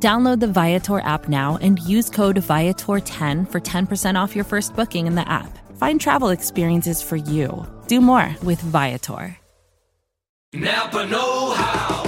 Download the Viator app now and use code Viator10 for 10% off your first booking in the app. Find travel experiences for you. Do more with Viator. Napa Know How.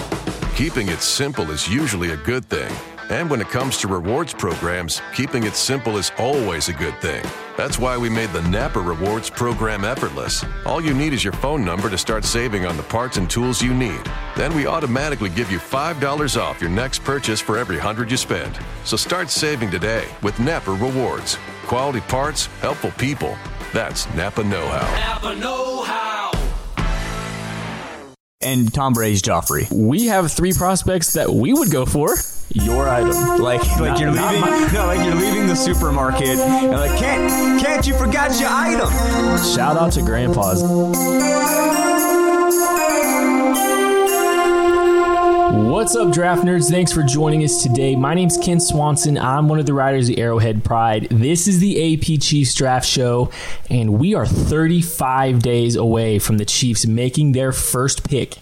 Keeping it simple is usually a good thing. And when it comes to rewards programs, keeping it simple is always a good thing. That's why we made the Napa Rewards program effortless. All you need is your phone number to start saving on the parts and tools you need. Then we automatically give you $5 off your next purchase for every 100 you spend. So start saving today with Napa Rewards. Quality parts, helpful people. That's Napa Know How. Napa Know How. And Tom Brady's Joffrey. We have three prospects that we would go for. Your item. Like, like you're leaving, no, like you're leaving the supermarket, and like, can't, can't you forgot your item? Shout out to grandpas. What's up, draft nerds? Thanks for joining us today. My name's Kent Swanson. I'm one of the writers of Arrowhead Pride. This is the AP Chiefs Draft Show, and we are 35 days away from the Chiefs making their first pick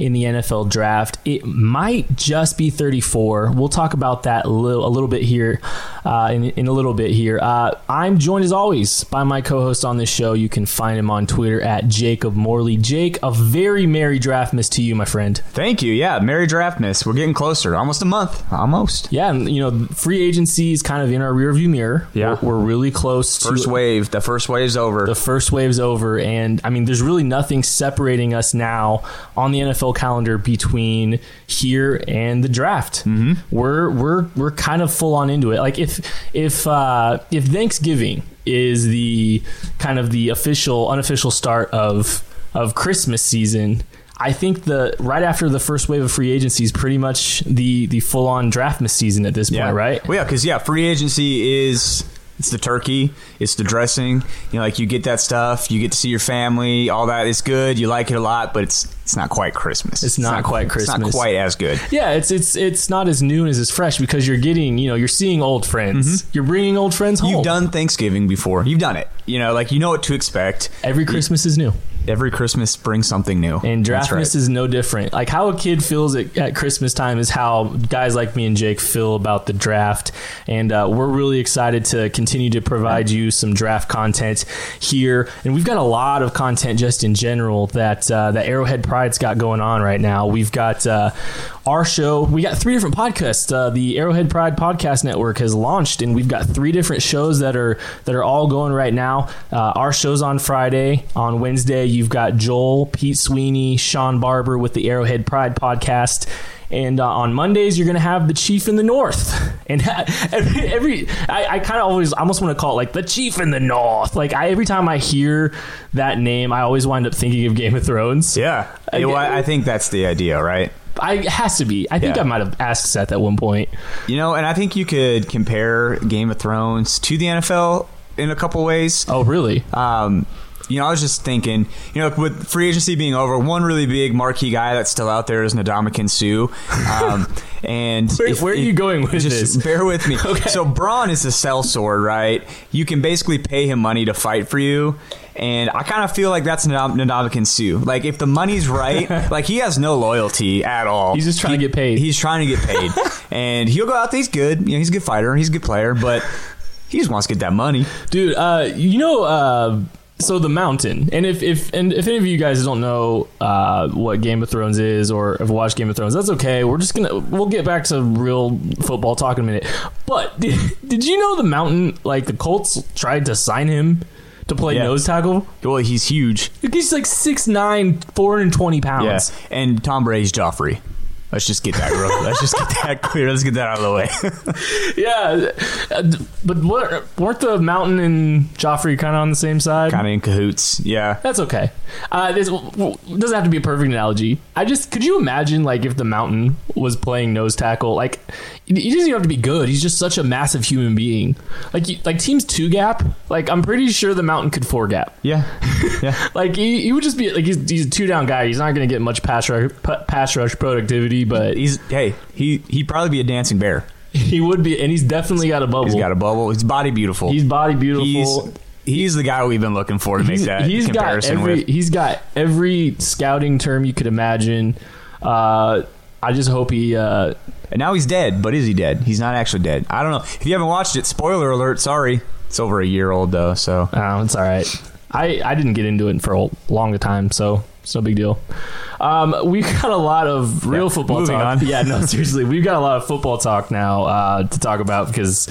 in the NFL draft. It might just be 34. We'll talk about that a little, a little bit here uh, in, in a little bit here. Uh, I'm joined as always by my co-host on this show. You can find him on Twitter at Jacob Morley. Jake, a very merry draftmas to you, my friend. Thank you. Yeah, Merry Draftmas. We're getting closer. Almost a month. Almost. Yeah, and you know, free agency is kind of in our rearview mirror. Yeah. we're, we're really close First to wave. The first wave's over. the first wave's over, and I mean, there's really nothing separating us now on the NFL calendar between here and the draft. Mm-hmm. We're we're we're kind of full on into it. Like if if uh, if Thanksgiving is the kind of the official unofficial start of of Christmas season. I think the right after the first wave of free agency is pretty much the the full on draftmas season at this yeah. point, right? Well, yeah, because yeah, free agency is it's the turkey, it's the dressing. You know, like you get that stuff, you get to see your family, all that. It's good. You like it a lot, but it's it's not quite Christmas. It's not quite Christmas. It's not quite as good. Yeah, it's it's it's not as new and as fresh because you're getting you know you're seeing old friends. You're bringing old friends home. Mm-hmm. You've done Thanksgiving before. You've done it. You know, like you know what to expect. every Christmas is new, Every Christmas brings something new. and Draftmas right. is no different. Like how a kid feels at, at Christmas time is how guys like me and Jake feel about the draft, and uh, we're really excited to continue to provide you some draft content here. And we've got a lot of content just in general that uh, that Arrowhead Pride's got going on right now. We've got uh, our show. We got three different podcasts. Uh, the Arrowhead Pride Podcast Network has launched, and we've got three different shows that are that are all going right now. Uh, our show's on Friday. On Wednesday, you've got Joel, Pete Sweeney, Sean Barber with the Arrowhead Pride Podcast. And uh, on Mondays, you're going to have the Chief in the North. And every, every I, I kind of always almost want to call it like the Chief in the North. Like I, every time I hear that name, I always wind up thinking of Game of Thrones. Yeah. Well, I I think that's the idea, right? I it has to be. I think Yeah. I might have asked Seth at one point. You know, and I think you could compare Game of Thrones to the NFL in a couple ways. Oh, really? Um, you know, I was just thinking, you know, with free agency being over, one really big marquee guy that's still out there is Ndamukong Suh. Um, and Where- if- where are you if- going with just this? Bear with me. Okay. So Bronn is a sellsword, right? You can basically pay him money to fight for you. And I kind of feel like that's Ndamukong Suh. Like, if the money's right, like, he has no loyalty at all. He's just trying He- to get paid. He's trying to get paid. and he'll go out there, he's good. You know, he's a good fighter, he's a good player, but he just wants to get that money. Dude, uh, you know, uh, so the mountain, and if if and if any of you guys don't know uh, what Game of Thrones is or have watched Game of Thrones, that's okay. We're just gonna we'll get back to real football talk in a minute. But did, did you know the mountain? Like the Colts tried to sign him to play Yeah. nose tackle. Well, he's huge. He's like 6'9", 420 pounds. Yeah, and Tom Brady's Joffrey. Let's just get that. Real, let's just get that clear. Let's get that out of the way. Yeah, uh, but weren't the Mountain and Joffrey kind of on the same side? kind of in cahoots. Yeah. That's okay. Uh, this doesn't have to be a perfect analogy. I just could you imagine like if the Mountain was playing nose tackle? Like he doesn't even have to be good. He's just such a massive human being. Like you- like teams two gap. Like I'm pretty sure the Mountain could four gap. Yeah. Yeah. Like he, he would just be like he's, he's a two down guy. He's not going to get much pass rush, pass rush productivity, but He's hey he he'd probably be a dancing bear. he would be, and he's definitely got a bubble. He's got a bubble. His body beautiful. He's body beautiful. He's he's the guy we've been looking for to make he's, that he's got comparison every with. he's got every scouting term you could imagine. Uh, I just hope he. Uh, And now he's dead, but is he dead? He's not actually dead. I don't know. If you haven't watched it, spoiler alert. Sorry, it's over a year old though. So oh, it's all right. I I didn't get into it for a long time, so it's no big deal. Um, we've got a lot of real Yeah, football talk. on. Yeah, no, seriously, we've got a lot of football talk now uh, to talk about because.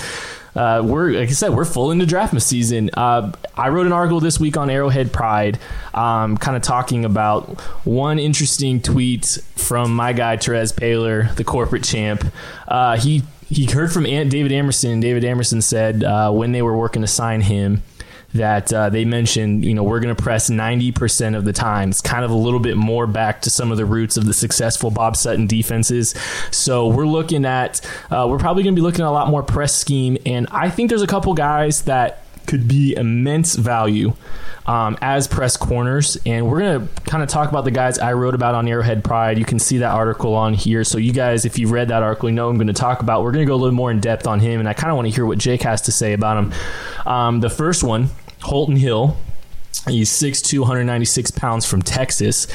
Uh, we're like I said, we're full into draftmas season. Uh, I wrote an article this week on Arrowhead Pride, um, kind of talking about one interesting tweet from my guy Terez Paylor, the corporate champ. Uh, he he heard from Aunt David Amerson. David Amerson said uh, when they were working to sign him that uh, they mentioned, you know, we're going to press 90% of the time. It's kind of a little bit more back to some of the roots of the successful Bob Sutton defenses. So we're looking at, uh, we're probably going to be looking at a lot more press scheme. And I think there's a couple guys that could be immense value um, as press corners. And we're going to kind of talk about the guys I wrote about on Arrowhead Pride. You can see that article on here. So you guys, if you've read that article, you know what I'm going to talk about. We're going to go a little more in depth on him. And I kind of want to hear what Jake has to say about him. Um, the first one, Holton Hill. He's 6'2", 196 pounds from Texas,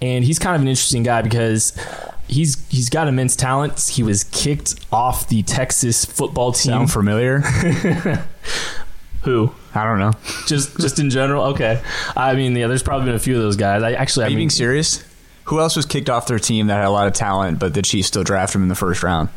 and he's kind of an interesting guy because he's he's got immense talent. He was kicked off the Texas football team. sound familiar? Who? I don't know. Just just in general? Okay. I mean, yeah, there's probably been a few of those guys. I actually, Are I you mean, being serious? Who else was kicked off their team that had a lot of talent, but the Chiefs still drafted him in the first round?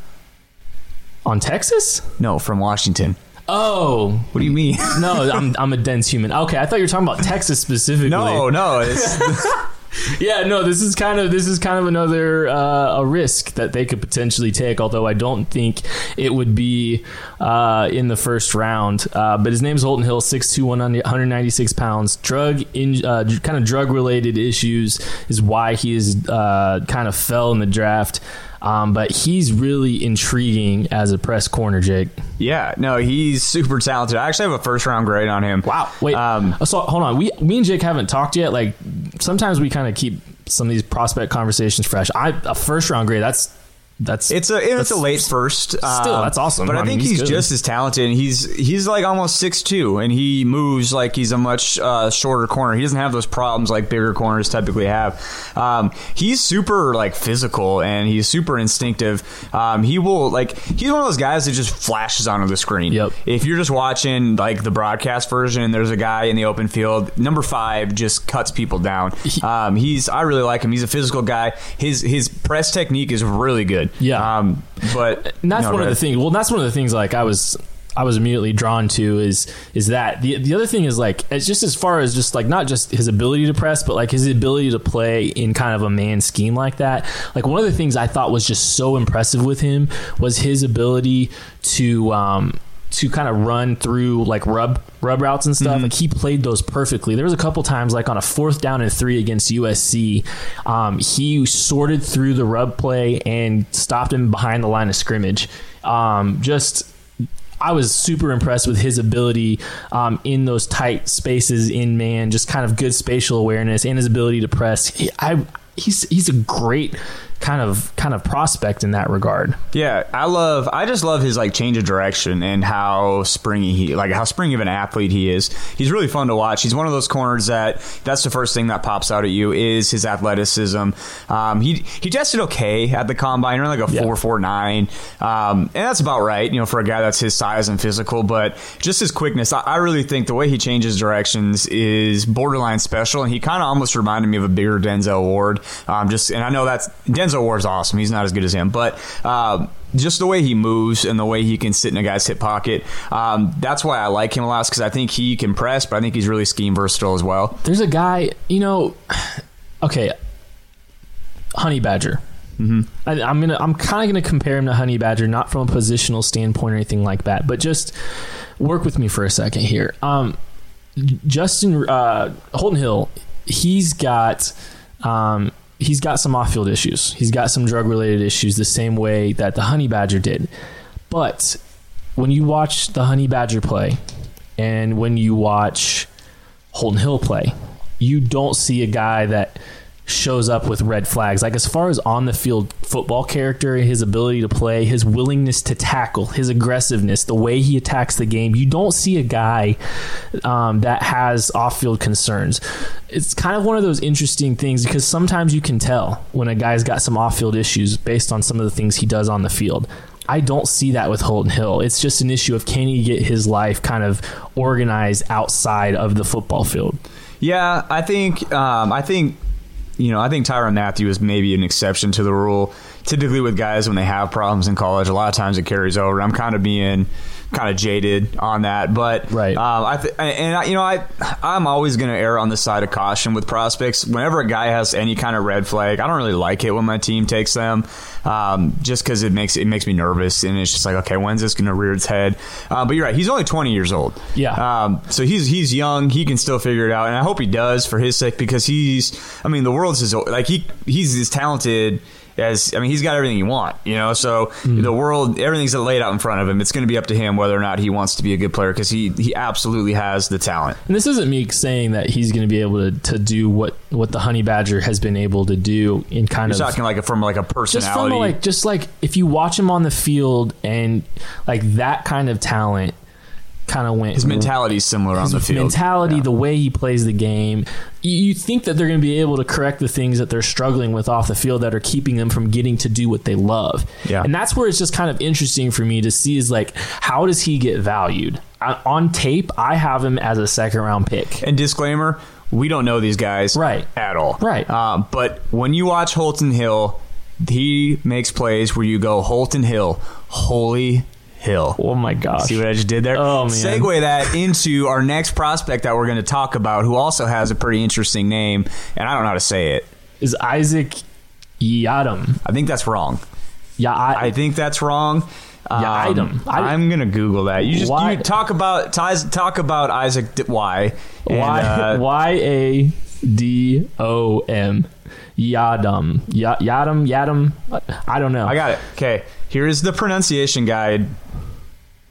on Texas? No, from Washington. Oh What do you mean? no, I'm I'm a dense human. Okay, I thought you were talking about Texas specifically. no, no. It's, Yeah, no, this is kind of this is kind of another uh, a risk that they could potentially take. Although I don't think it would be uh, in the first round. Uh, but his name's Holton Hill, 6'2", 196 pounds. Drug in uh, kind of drug related issues is why he is uh, kind of fell in the draft. Um, but he's really intriguing as a press corner, Jake. yeah, no, he's super talented. I actually have a first round grade on him. Wow. Wait. Um, so hold on. We me and Jake haven't talked yet. Like sometimes we kind of keep some of these prospect conversations fresh. I a first round grade. That's that's It's a it's that's- a late first. Still, um, that's awesome. But I, I mean, think he's he's, just as talented. He's he's like almost six two, and he moves like he's a much uh, shorter corner. He doesn't have those problems like bigger corners typically have. Um, he's super like physical and he's super instinctive. Um, he will like he's one of those guys that just flashes onto the screen. Yep. If you're just watching like the broadcast version and there's a guy in the open field, number five just cuts people down. Um, he's I really like him. He's a physical guy. His his press technique is really good. Yeah. Um, but and that's no, one of the things. Well, that's one of the things. Like I was. I was immediately drawn to is is that the the other thing is like it's just as far as just like not just his ability to press but like his ability to play in kind of a man scheme like that like one of the things I thought was just so impressive with him was his ability to um to kind of run through like rub rub routes and stuff. Like he played those perfectly. There was a couple times like on a fourth down and three against USC, um, he sorted through the rub play and stopped him behind the line of scrimmage. Um, just I was super impressed with his ability um, in those tight spaces in man, just kind of good spatial awareness and his ability to press. He, I he's he's a great kind of kind of prospect in that regard. Yeah, I love. I just love his like change of direction and how springy he, like how springy of an athlete he is. He's really fun to watch. He's one of those corners that that's the first thing that pops out at you is his athleticism. Um, he he tested okay at the combine, running like a Yeah. four four nine, um, and that's about right. You know, for a guy that's his size and physical, but just his quickness. I, I really think the way he changes directions is borderline special, and he kind of almost reminded me of a bigger Denzel Ward. Um, just and I know that's Denzel Ward's awesome. He's not as good as him, but. Um, just the way he moves and the way he can sit in a guy's hip pocket. Um, that's why I like him a lot because I think he can press, but I think he's really scheme versatile as well. There's a guy, you know, okay, Honey Badger. Mm-hmm. I, I'm gonna I'm kind of gonna compare him to Honey Badger, not from a positional standpoint or anything like that, but just work with me for a second here. Um, Justin uh, Holton Hill, he's got. Um, he's got some off-field issues. He's got some drug-related issues, the same way that the Honey Badger did. But when you watch the Honey Badger play, and when you watch Holton Hill play, you don't see a guy that shows up with red flags. Like as far as on the field football character, his ability to play, his willingness to tackle, his aggressiveness, the way he attacks the game, you don't see a guy um, that has off field concerns. It's kind of one of those interesting things because sometimes you can tell when a guy's got some off field issues based on some of the things he does on the field. I don't see that with Holton Hill. It's just an issue of can he get his life kind of organized outside of the football field. Yeah, I think um, I think you know I think Tyrann Mathieu is maybe an exception to the rule. Typically, with guys when they have problems in college, a lot of times it carries over. I'm kind of being kind of jaded on that, but Right. Um, I th- and I, you know I I'm always going to err on the side of caution with prospects. Whenever a guy has any kind of red flag, I don't really like it when my team takes them, um, just because it makes it makes me nervous, and it's just like okay, when's this going to rear its head? Uh, but you're right, he's only 20 years old. Yeah. Um, so he's he's young. He can still figure it out, and I hope he does for his sake because he's. I mean, the world's his. Like he he's as talented as. I mean, he's got everything you want. You know, so the world, everything's laid out in front of him. It's going to be up to him whether or not he wants to be a good player because he he absolutely has the talent. And this isn't me saying that he's going to be able to, to do what, what the Honey Badger has been able to do in kind You're of talking like a, from like a just personality. from like just like if you watch him on the field and like that kind of talent kind of went his mentality is similar on the field. mentality, Yeah. the way he plays the game. You, think that they're going to be able to correct the things that they're struggling with off the field that are keeping them from getting to do what they love. Yeah. And that's where it's just kind of interesting for me to see is like, how does he get valued? I, on tape, I have him as a second round pick. And disclaimer: we don't know these guys Right. at all. Right. Um, but when you watch Holton Hill, he makes plays where you go Holton Hill, holy hill. Oh my gosh. See what I just did there? Oh, man. Segue that into our next prospect that we're going to talk about, who also has a pretty interesting name, and I don't know how to say it. Is Isaac Yiadom. I think that's wrong. Yeah, I think that's wrong. Um. I- I'm gonna Google that. You just you talk about ties, talk about Isaac D- Y. and, Y uh, Y A D O M. Yadam. Ya- Yadam. Yadam. I don't know. I got it. Okay, here's the pronunciation guide.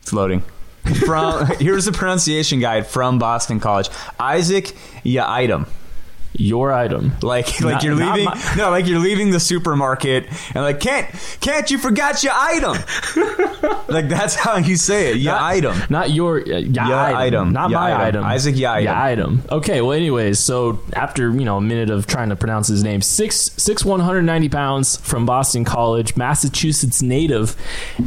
It's loading. From here's the pronunciation guide from Boston College. Isaac Yaitem. Your item. Like like Not- you're leaving my- no like you're leaving the supermarket and like can't can't you forgot your item like that's how you say it your Not- item Not your uh, ya Ya item. item. Not Ya my item. item. Isaac Ya item. Ya item. Okay. Well, anyways, so after you know a minute of trying to pronounce his name, six six one hundred ninety pounds from Boston College, Massachusetts native,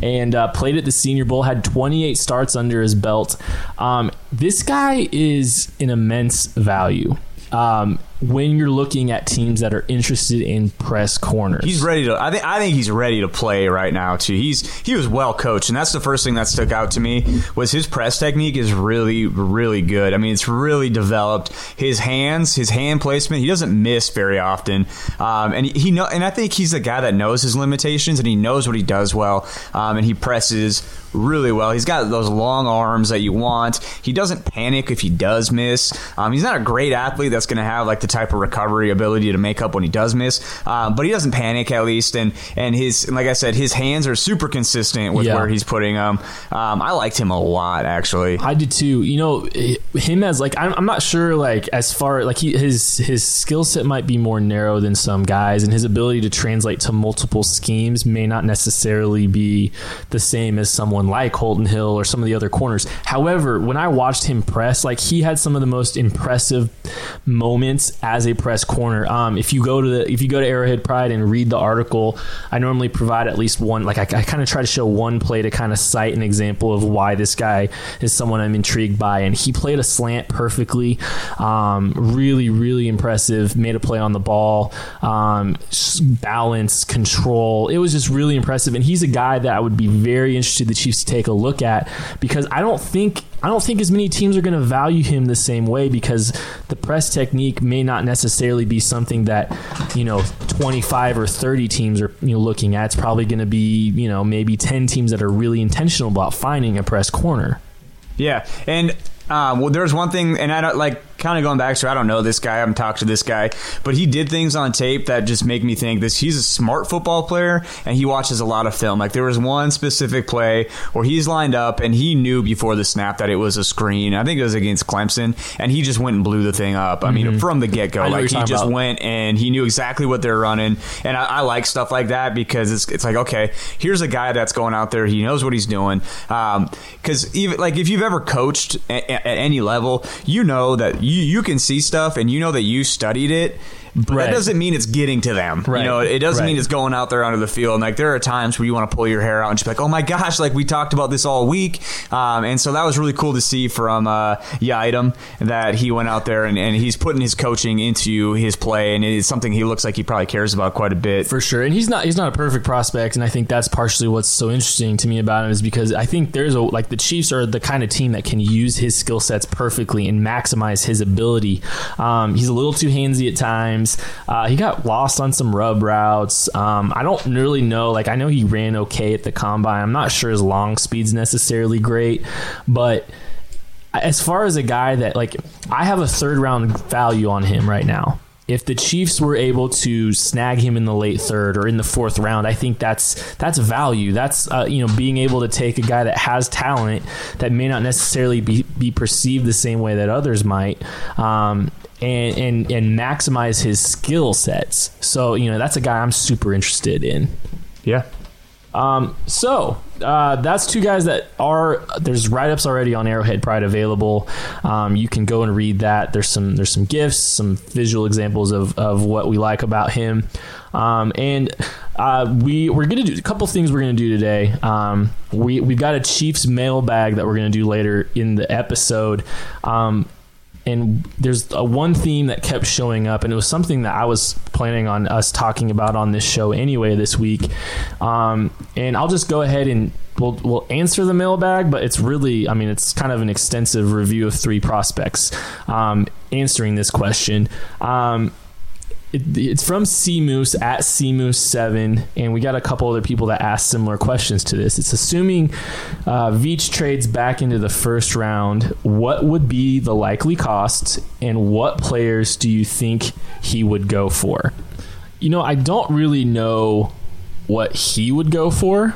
and uh, played at the Senior Bowl. Had twenty eight starts under his belt. Um, this guy is an immense value. Um, when you're looking at teams that are interested in press corners, He's ready to. I think. I think he's ready to play right now too. He's he was well coached, and that's the first thing that stuck out to me was his press technique is really really good. I mean, it's really developed. His hands, his hand placement. He doesn't miss very often, um, and he, he know. And I think he's a guy that knows his limitations and he knows what he does well, um, and he presses really well. He's got those long arms that you want. He doesn't panic if he does miss. Um, he's not a great athlete that's going to have like the type of recovery ability to make up when he does miss, um, but he doesn't panic at least. And and his and like I said, his hands are super consistent with Yeah. where he's putting them. Um, I liked him a lot actually. I did too. You know, him as like I'm, I'm not sure like as far like he, his his skill set might be more narrow than some guys, and his ability to translate to multiple schemes may not necessarily be the same as someone like Holton Hill or some of the other corners. However, when I watched him press, like he had some of the most impressive moments as a press corner. Um, if you go to the if you go to Arrowhead Pride and read the article, I normally provide at least one. Like I, I kind of try to show one play to kind of cite an example of why this guy is someone I'm intrigued by, and he played a slant perfectly. Um, really, really impressive. Made a play on the ball, um, balance, control. It was just really impressive, and he's a guy that I would be very interested the Chiefs to take a look at because I don't think I don't think as many teams are going to value him the same way because the press technique may not necessarily be something that you know 25 or 30 teams are you know looking at, it's probably going to be you know maybe ten teams that are really intentional about finding a press corner. Yeah, and um, well, there's one thing, and I don't like kind of going back to I don't know this guy, I haven't talked to this guy, but he did things on tape that just make me think this. He's a smart football player, and he watches a lot of film. Like there was one specific play where he's lined up, and he knew before the snap that it was a screen. I think it was against Clemson, and he just went and blew the thing up. I mean, from the get go, Mm-hmm. Like he just about. went and he knew exactly what they're running, and I, I like stuff like that because it's it's like okay, here's a guy that's going out there, he knows what he's doing. Because even like if you've ever coached at, at any level, you know that you you can see stuff and you know that you studied it. But Right. that doesn't mean it's getting to them. Right. You know, it doesn't Right. mean it's going out there onto the field. And like there are times where you want to pull your hair out and just be like, "Oh my gosh!" Like we talked about this all week, um, and so that was really cool to see from uh, Yiadom that he went out there and, and he's putting his coaching into his play, and it's something he looks like he probably cares about quite a bit. For sure, and he's not he's not a perfect prospect, and I think that's partially what's so interesting to me about him is because I think there's a like the Chiefs are the kind of team that can use his skill sets perfectly and maximize his ability. Um, he's a little too handsy at times. Uh, he got lost on some rub routes. Um, I don't really know. Like I know he ran okay at the combine. I'm not sure his long speed's necessarily great, but as far as a guy that like I have a third round value on him right now. If the Chiefs were able to snag him in the late third or in the fourth round, I think that's that's value. That's uh, you know being able to take a guy that has talent that may not necessarily be, be perceived the same way that others might, um, and and and maximize his skill sets. So you know that's a guy I'm super interested in. Yeah. Um, so uh, that's two guys that are there's write ups already on Arrowhead Pride available. Um, you can go and read that. There's some there's some gifts, some visual examples of, of what we like about him. Um, and uh, we we're gonna do a couple things we're gonna do today. Um, we we've got a Chiefs mailbag that we're gonna do later in the episode. Um, and there's a one theme that kept showing up and it was something that i was planning on us talking about on this show anyway this week. Um, and i'll just go ahead and we'll, we'll answer the mailbag but it's really i mean it's kind of an extensive review of three prospects um, answering this question. Um, it, it's from Moose at Moose7, and we got a couple other people that asked similar questions to this. It's assuming uh, Veach trades back into the first round. What would be the likely cost, and what players do you think he would go for? You know, I don't really know what he would go for.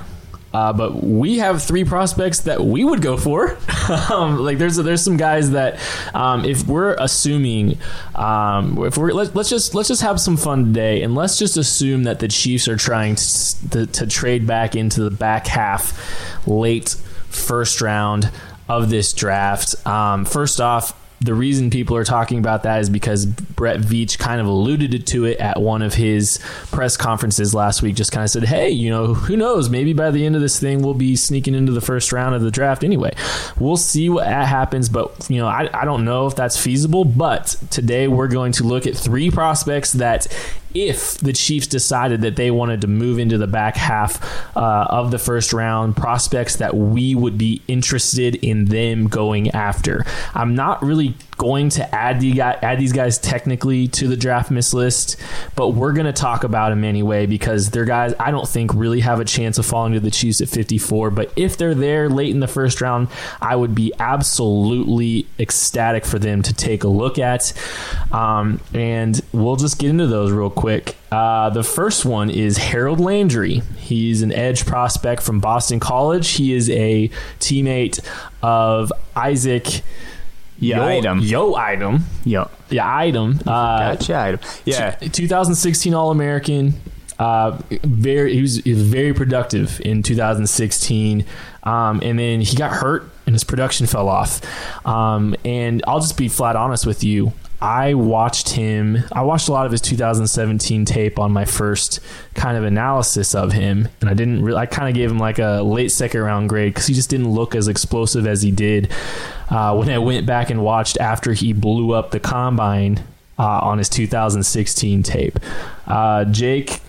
Uh, but we have three prospects that we would go for. um, like there's there's some guys that um, if we're assuming um, if we're let, let's just let's just have some fun today and let's just assume that the Chiefs are trying to, to, to trade back into the back half, late first round of this draft. Um, first off, the reason people are talking about that is because Brett Veach kind of alluded to it at one of his press conferences last week. Just kind of said, "Hey, you know, who knows? Maybe by the end of this thing, we'll be sneaking into the first round of the draft anyway. We'll see what happens." But you know, I, I don't know if that's feasible. But today we're going to look at three prospects that, if the Chiefs decided that they wanted to move into the back half uh, of the first round, prospects that we would be interested in them going after. I'm not really going to add the guy, add these guys technically to the draftmas list, but we're going to talk about them anyway because they're guys I don't think really have a chance of falling to the Chiefs at 54. But if they're there late in the first round, I would be absolutely ecstatic for them to take a look at. Um, and we'll just get into those real quick. Uh, the first one is Harold Landry. He's an edge prospect from Boston College. He is a teammate of Isaac. Yeah, Yo, item. Yo, item. Yeah. Yeah, item. Uh, Gotcha. item. Yeah. 2016 All American. Uh, very, he was, he was very productive in 2016, um, and then he got hurt and his production fell off. Um, and I'll just be flat honest with you. I watched him. I watched a lot of his 2017 tape on my first kind of analysis of him, and I didn't. Really, I kind of gave him like a late second round grade because he just didn't look as explosive as he did uh, when I went back and watched after he blew up the combine uh, on his 2016 tape. Uh, Jake,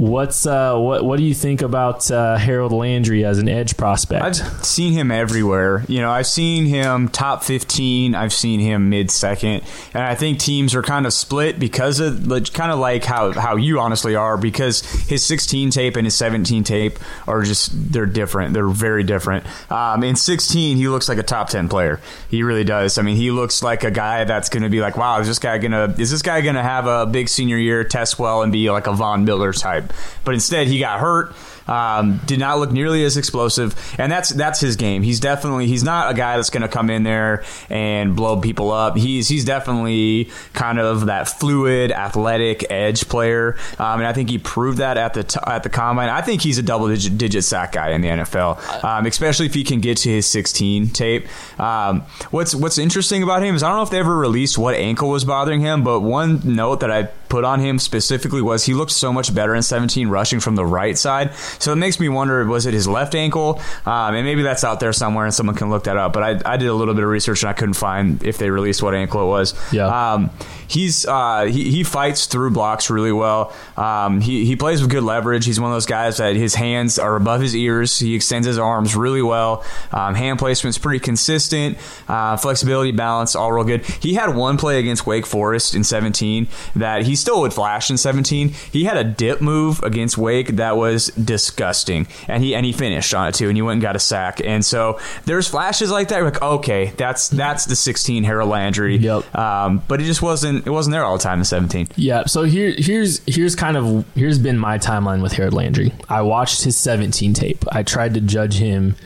What's uh, what what do you think about uh, Harold Landry as an edge prospect? I've seen him everywhere. You know, I've seen him top 15. I've seen him mid second, and I think teams are kind of split because of kind of like how how you honestly are because his 16 tape and his 17 tape are just they're different. They're very different. Um, in 16, he looks like a top 10 player. He really does. I mean, he looks like a guy that's going to be like, wow, is this guy gonna is this guy gonna have a big senior year, test well, and be like a Von Miller type? But instead, he got hurt. Um, did not look nearly as explosive, and that's that's his game. He's definitely he's not a guy that's going to come in there and blow people up. He's he's definitely kind of that fluid, athletic edge player, um, and I think he proved that at the t- at the combine. I think he's a double digit, digit sack guy in the NFL, um, especially if he can get to his 16 tape. Um, what's what's interesting about him is I don't know if they ever released what ankle was bothering him, but one note that I put on him specifically was he looked so much better in 17 rushing from the right side. So it makes me wonder was it his left ankle? Um, and maybe that's out there somewhere and someone can look that up. But I, I did a little bit of research and I couldn't find if they released what ankle it was. Yeah. Um, he's uh, he, he fights through blocks really well. Um, he, he plays with good leverage. He's one of those guys that his hands are above his ears. He extends his arms really well. Um, hand placement's pretty consistent. Uh, flexibility, balance, all real good. He had one play against Wake Forest in 17 that he still would flash in 17. He had a dip move against Wake that was disgusting, and he and he finished on it too, and he went and got a sack. And so there's flashes like that. Like, okay, that's that's the 16 Harold Landry. Yep. Um, but it just wasn't it wasn't there all the time in 17. Yeah, so here here's here's kind of here's been my timeline with Harold Landry. I watched his 17 tape. I tried to judge him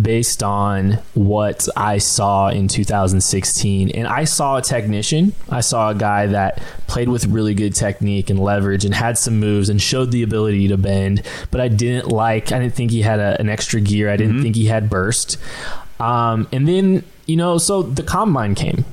based on what I saw in 2016 and I saw a technician. I saw a guy that played with really good technique and leverage and had some moves and showed the ability to bend, but I didn't like I didn't think he had a, an extra gear. I didn't think he had burst. Um, and then, you know, so the combine came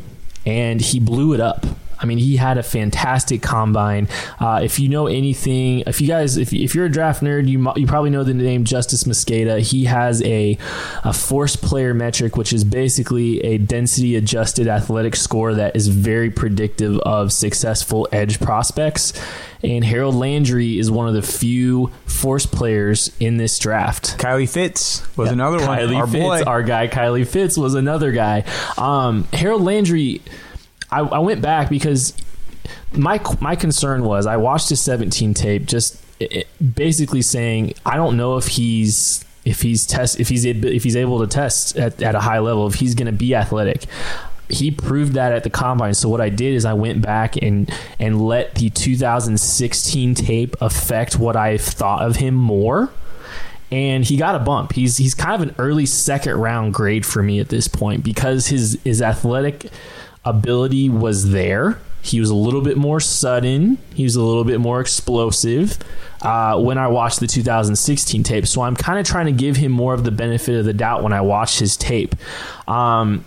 and he blew it up. I mean, he had a fantastic combine. Uh, if you know anything, if you guys, if, if you're a draft nerd, you you probably know the name Justis Mosqueda. He has a a force player metric, which is basically a density adjusted athletic score that is very predictive of successful edge prospects. And Harold Landry is one of the few force players in this draft. Kylie Fitts was another one. Kylie Our Fitts, boy. our guy Kylie Fitts was another guy. Um, Harold Landry, I, I went back because my my concern was I watched his 17 tape, just basically saying I don't know if he's if he's test if he's if he's able to test at, at a high level if he's going to be athletic. He proved that at the combine. So what I did is I went back and and let the 2016 tape affect what I thought of him more and he got a bump. He's he's kind of an early second round grade for me at this point because his his athletic ability was there. He was a little bit more sudden. He was a little bit more explosive uh, when I watched the 2016 tape. So I'm kind of trying to give him more of the benefit of the doubt when I watched his tape. Um,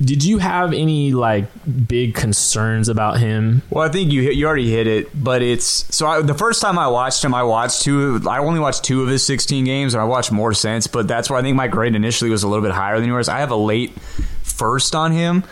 did you have any like big concerns about him? Well, I think you hit, you already hit it, but it's so. I, the first time I watched him, I watched two. I only watched two of his 16 games, and I watched more since. But that's why I think my grade initially was a little bit higher than yours. I have a late first on him,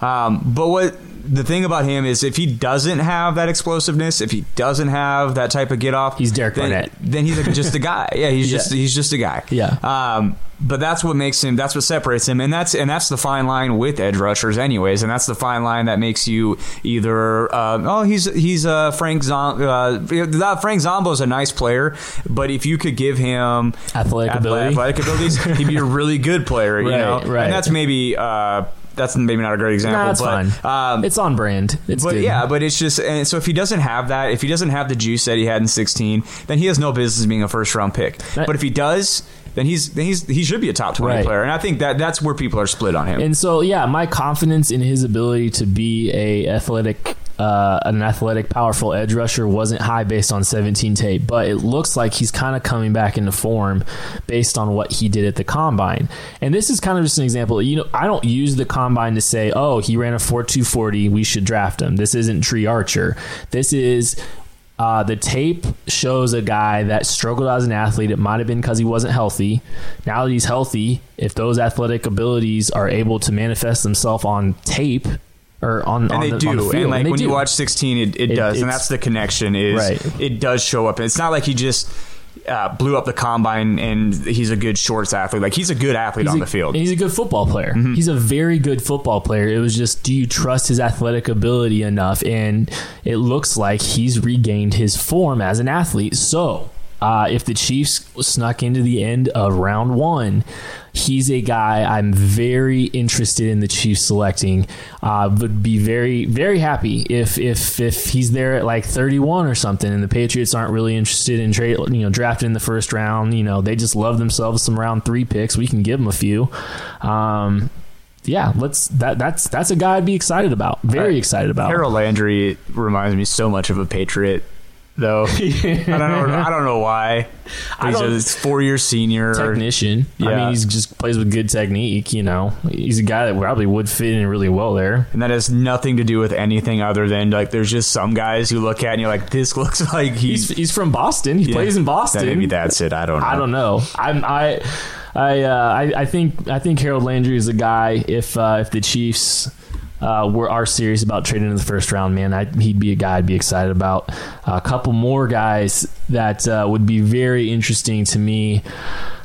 um, but what the thing about him is if he doesn't have that explosiveness, if he doesn't have that type of get off, He's Derek then, Barnett. Then he's like just a guy. Yeah, he's Yeah. just he's just a guy. Yeah. Um, but that's what makes him. That's what separates him, and that's and that's the fine line with edge rushers, anyways. And that's the fine line that makes you either uh, oh he's he's uh, Frank Zom- uh, that Frank Zombo's a nice player, but if you could give him Athletic athle- ability. athletic abilities, he'd be a really good player. You Right, know, right. and that's maybe. Uh, that's maybe not a great example, Nah, that's but fine. Um, it's on brand. It's but good. yeah, but it's just and so if he doesn't have that, if he doesn't have the juice that he had in 16, then he has no business being a first round pick. That- but if he does, then he's then he's he should be a top 20 Right. player. And I think that that's where people are split on him. And so, yeah, my confidence in his ability to be a athletic, uh, an athletic, powerful edge rusher wasn't high based on 17 tape, but it looks like he's kind of coming back into form based on what he did at the combine. And this is kind of just an example. You know, I don't use the combine to say, oh, he ran a 4.240, we should draft him. This isn't Tree Archer. This is uh, the tape shows a guy that struggled as an athlete. It might have been because he wasn't healthy. Now that he's healthy, if those athletic abilities are able to manifest themselves on tape, or on and on they the, do. on the field. and like they when you watch 16, it, it, It- does, and that's the connection. Is Right. it does show up? It's not like he just uh, blew up the combine and he's a good shorts athlete. Like he's a good athlete He's on a, the field. and he's a good football player. Mm-hmm. He's a very good football player. It was just, do you trust his athletic ability enough? And it looks like he's regained his form as an athlete. So, uh, if the Chiefs snuck into the end of round one, he's a guy I'm very interested in the Chiefs selecting. Uh, would be very very happy if if if he's there at like 31 or something, and the Patriots aren't really interested in trade you know drafting in the first round. You know they just love themselves some round three picks. We can give them a few. Um, yeah, let's that that's that's a guy I'd be excited about. Very excited about. Harold Landry reminds me so much of a Patriot, though. I don't know. I don't know why. I He's a four year senior. technician. I mean, he's just plays with good technique. You know, he's a guy that probably would fit in really well there. And that has nothing to do with anything other than like there's just some guys who look at and you're like, this looks like He's he's. he's from Boston. He Yeah. plays in Boston. Maybe that's it. I don't know. I don't know. I'm I. I, uh, I I think I think Harold Landry is a guy. If uh, if the Chiefs uh, were are serious about trading in the first round, man, I, he'd be a guy I'd be excited about. a couple more guys that uh, would be very interesting to me.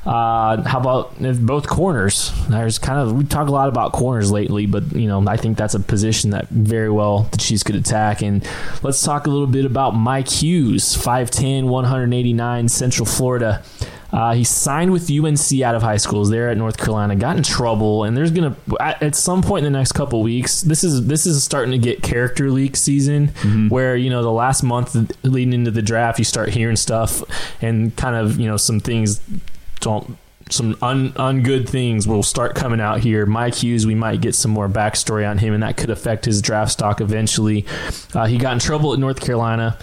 Uh, how about both corners? There's kind of we talk a lot about corners lately, but you know I think that's a position that very well the Chiefs could attack. And let's talk a little bit about Mike Hughes, 5'10", 189, Central Florida. Uh, he signed with UNC out of high schools there at North Carolina. Got in trouble, and there's gonna at, at some point in the next couple weeks. This is this is starting to get character leak season, where you know the last month leading into the draft, you start hearing stuff and kind of you know some things don't some un, ungood things will start coming out here. Mike Hughes, we might get some more backstory on him, and that could affect his draft stock eventually. Uh, he got in trouble at North Carolina,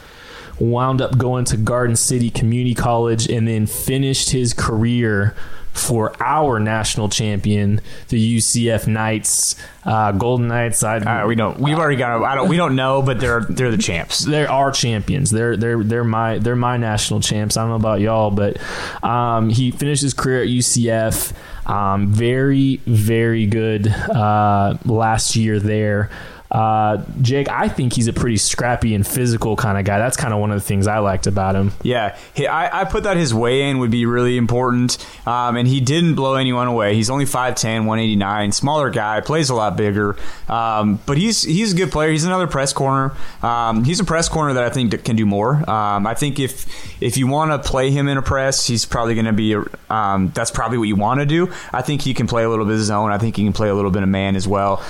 wound up going to Garden City Community College, and then finished his career for our national champion, the UCF Knights, uh, Golden Knights. I, Uh, we don't. We've already got. I don't. We don't know, but they're they're the champs. they're our champions. They're they're they're my they're my national champs. I don't know about y'all, but um, he finished his career at UCF. Um, very very good uh, last year there. Uh, Jake, I think he's a pretty scrappy and physical kind of guy. That's kind of one of the things I liked about him. Yeah, he, I, I put that his weigh in would be really important, um, and he didn't blow anyone away. He's only 5'10", 189, smaller guy, plays a lot bigger, um, but he's he's a good player. He's another press corner. Um, he's a press corner that I think can do more. Um, I think if if you want to play him in a press, he's probably going to be. a- Um, that's probably what you want to do. I think he can play a little bit of zone. I think he can play a little bit of man as well.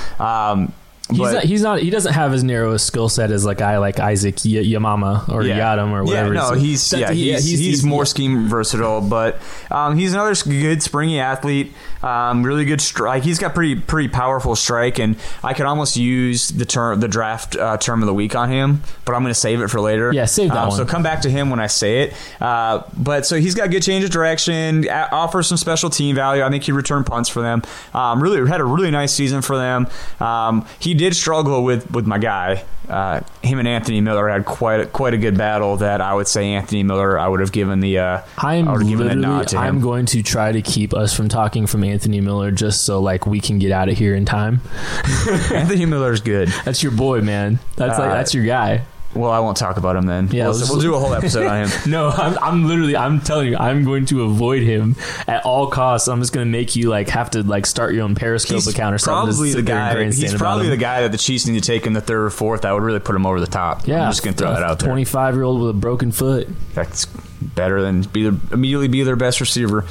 He's but- not, he's not. He doesn't have as narrow a skill set as like guy like Isaac y- Yamama or Yiadom or whatever. Yeah, no, he's that- yeah, he- he's, he's, more yeah. scheme versatile, but um, he's another good springy athlete. Um, really good strike. He's got pretty pretty powerful strike, and I could almost use the term the draft uh, term of the week on him, but I'm going to save it for later. Yeah, save that Um, one. So come back to him when I say it. Uh, but so he's got good change of direction, offers some special team value. I think he returned punts for them. Um, really had a really nice season for them. Um, he did struggle with with my guy. Uh, him and Anthony Miller had quite a, quite a good battle. That I would say Anthony Miller, I would have given the uh, I'm I given the literally. nod to him. I'm going to try to keep us from talking from Anthony Miller, just so like we can get out of here in time. Anthony Miller's good. That's your boy, man. That's like Uh, that's your guy. Well, I won't talk about him then. Yeah, we'll, we'll do a whole episode on him. No, I'm, I'm literally. I'm telling you, I'm going to avoid him at all costs. I'm just going to make you like have to like start your own Periscope account or something. to probably the guy. He's probably the guy that the Chiefs need to take in the third or fourth. That would really put him over the top. Yeah, I'm just gonna throw that out there. 25 year old with a broken foot. That's better than be their, immediately be their best receiver.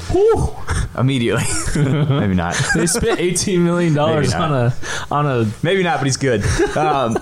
Immediately, maybe not. They spent 18 million dollars on a on a. Maybe not, but he's good. Um,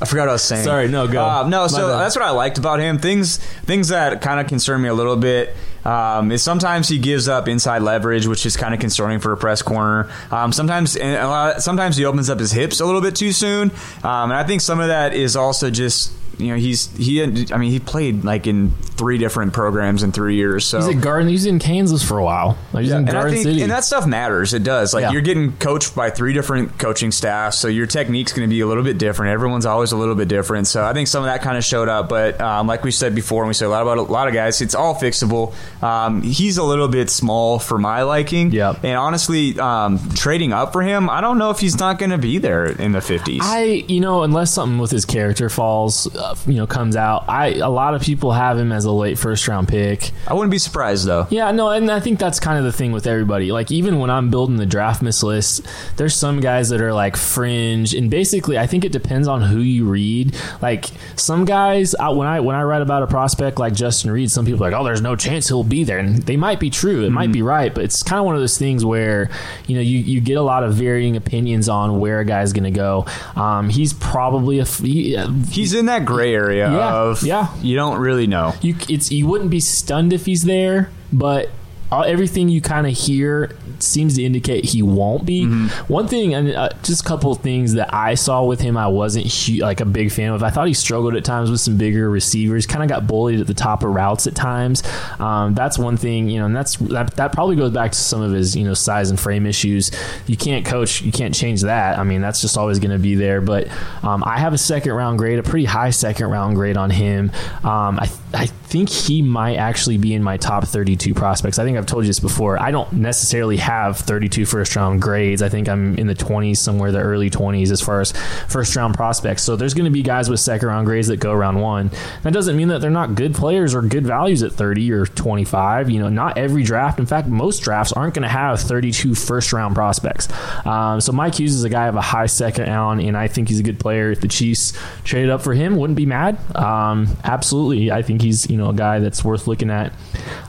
I forgot what I was saying. Sorry, no, go. Uh, no, so that's what I liked about him. Things things that kind of concern me a little bit um, is sometimes he gives up inside leverage, which is kind of concerning for a press corner. Um, sometimes and a lot, sometimes he opens up his hips a little bit too soon, um, and I think some of that is also just you know he's he. I mean, he played like in three different programs in three years. So He's at Garden. He's in Kansas for a while. Like, he's in and I Garden think, City. and that stuff matters. It does. Like Yeah. you're getting coached by three different coaching staffs, so your technique's going to be a little bit different. Everyone's always a little bit different. So I think some of that kind of showed up. But um, like we said before, and we said a lot about a lot of guys, it's all fixable. Um, he's a little bit small for my liking. Yep. And honestly, um, trading up for him, I don't know if he's not going to be there in the 50s. I, you know, unless something with his character falls, uh, you know, comes out. I a lot of people have him as a late first round pick. I wouldn't be surprised though. Yeah, no, and I think that's kind of the thing with everybody. Like even when I'm building the draftmas list, there's some guys that are like fringe, and basically, I think it depends on who you read. Like some guys, I, when I when I write about a prospect like Justin Reid, some people are like, oh, there's no chance he'll be there, and they might be true, it might be right, but it's kind of one of those things where you know you you get a lot of varying opinions on where a guy's going to go. Um, he's probably a he, uh, He's in that gray area Yeah, of yeah. you don't really know. you it's you wouldn't be stunned if he's there, but all, everything you kind of hear seems to indicate he won't be. One thing, and uh, just a couple of things that I saw with him, I wasn't like a big fan of. I thought he struggled at times with some bigger receivers. Kind of got bullied at the top of routes at times. Um, that's one thing, you know, and that's that, that probably goes back to some of his you know size and frame issues. You can't coach, you can't change that. I mean, that's just always going to be there. But um, I have a second round grade, a pretty high second round grade on him. Um, I I think he might actually be in my top 32 prospects. I think I've told you this before. I don't necessarily have 32 first round grades. I think I'm in the 20s, somewhere the early 20s as far as first round prospects. So there's going to be guys with second round grades that go round one. That doesn't mean that they're not good players or good values at 30 or 25. You know, not every draft. In fact, most drafts aren't going to have 32 first round prospects. Um, so Mike Hughes is a guy of a high second round, and I think he's a good player. If the Chiefs traded up for him, wouldn't be mad. Um, absolutely, I think he's you know a guy that's worth looking at.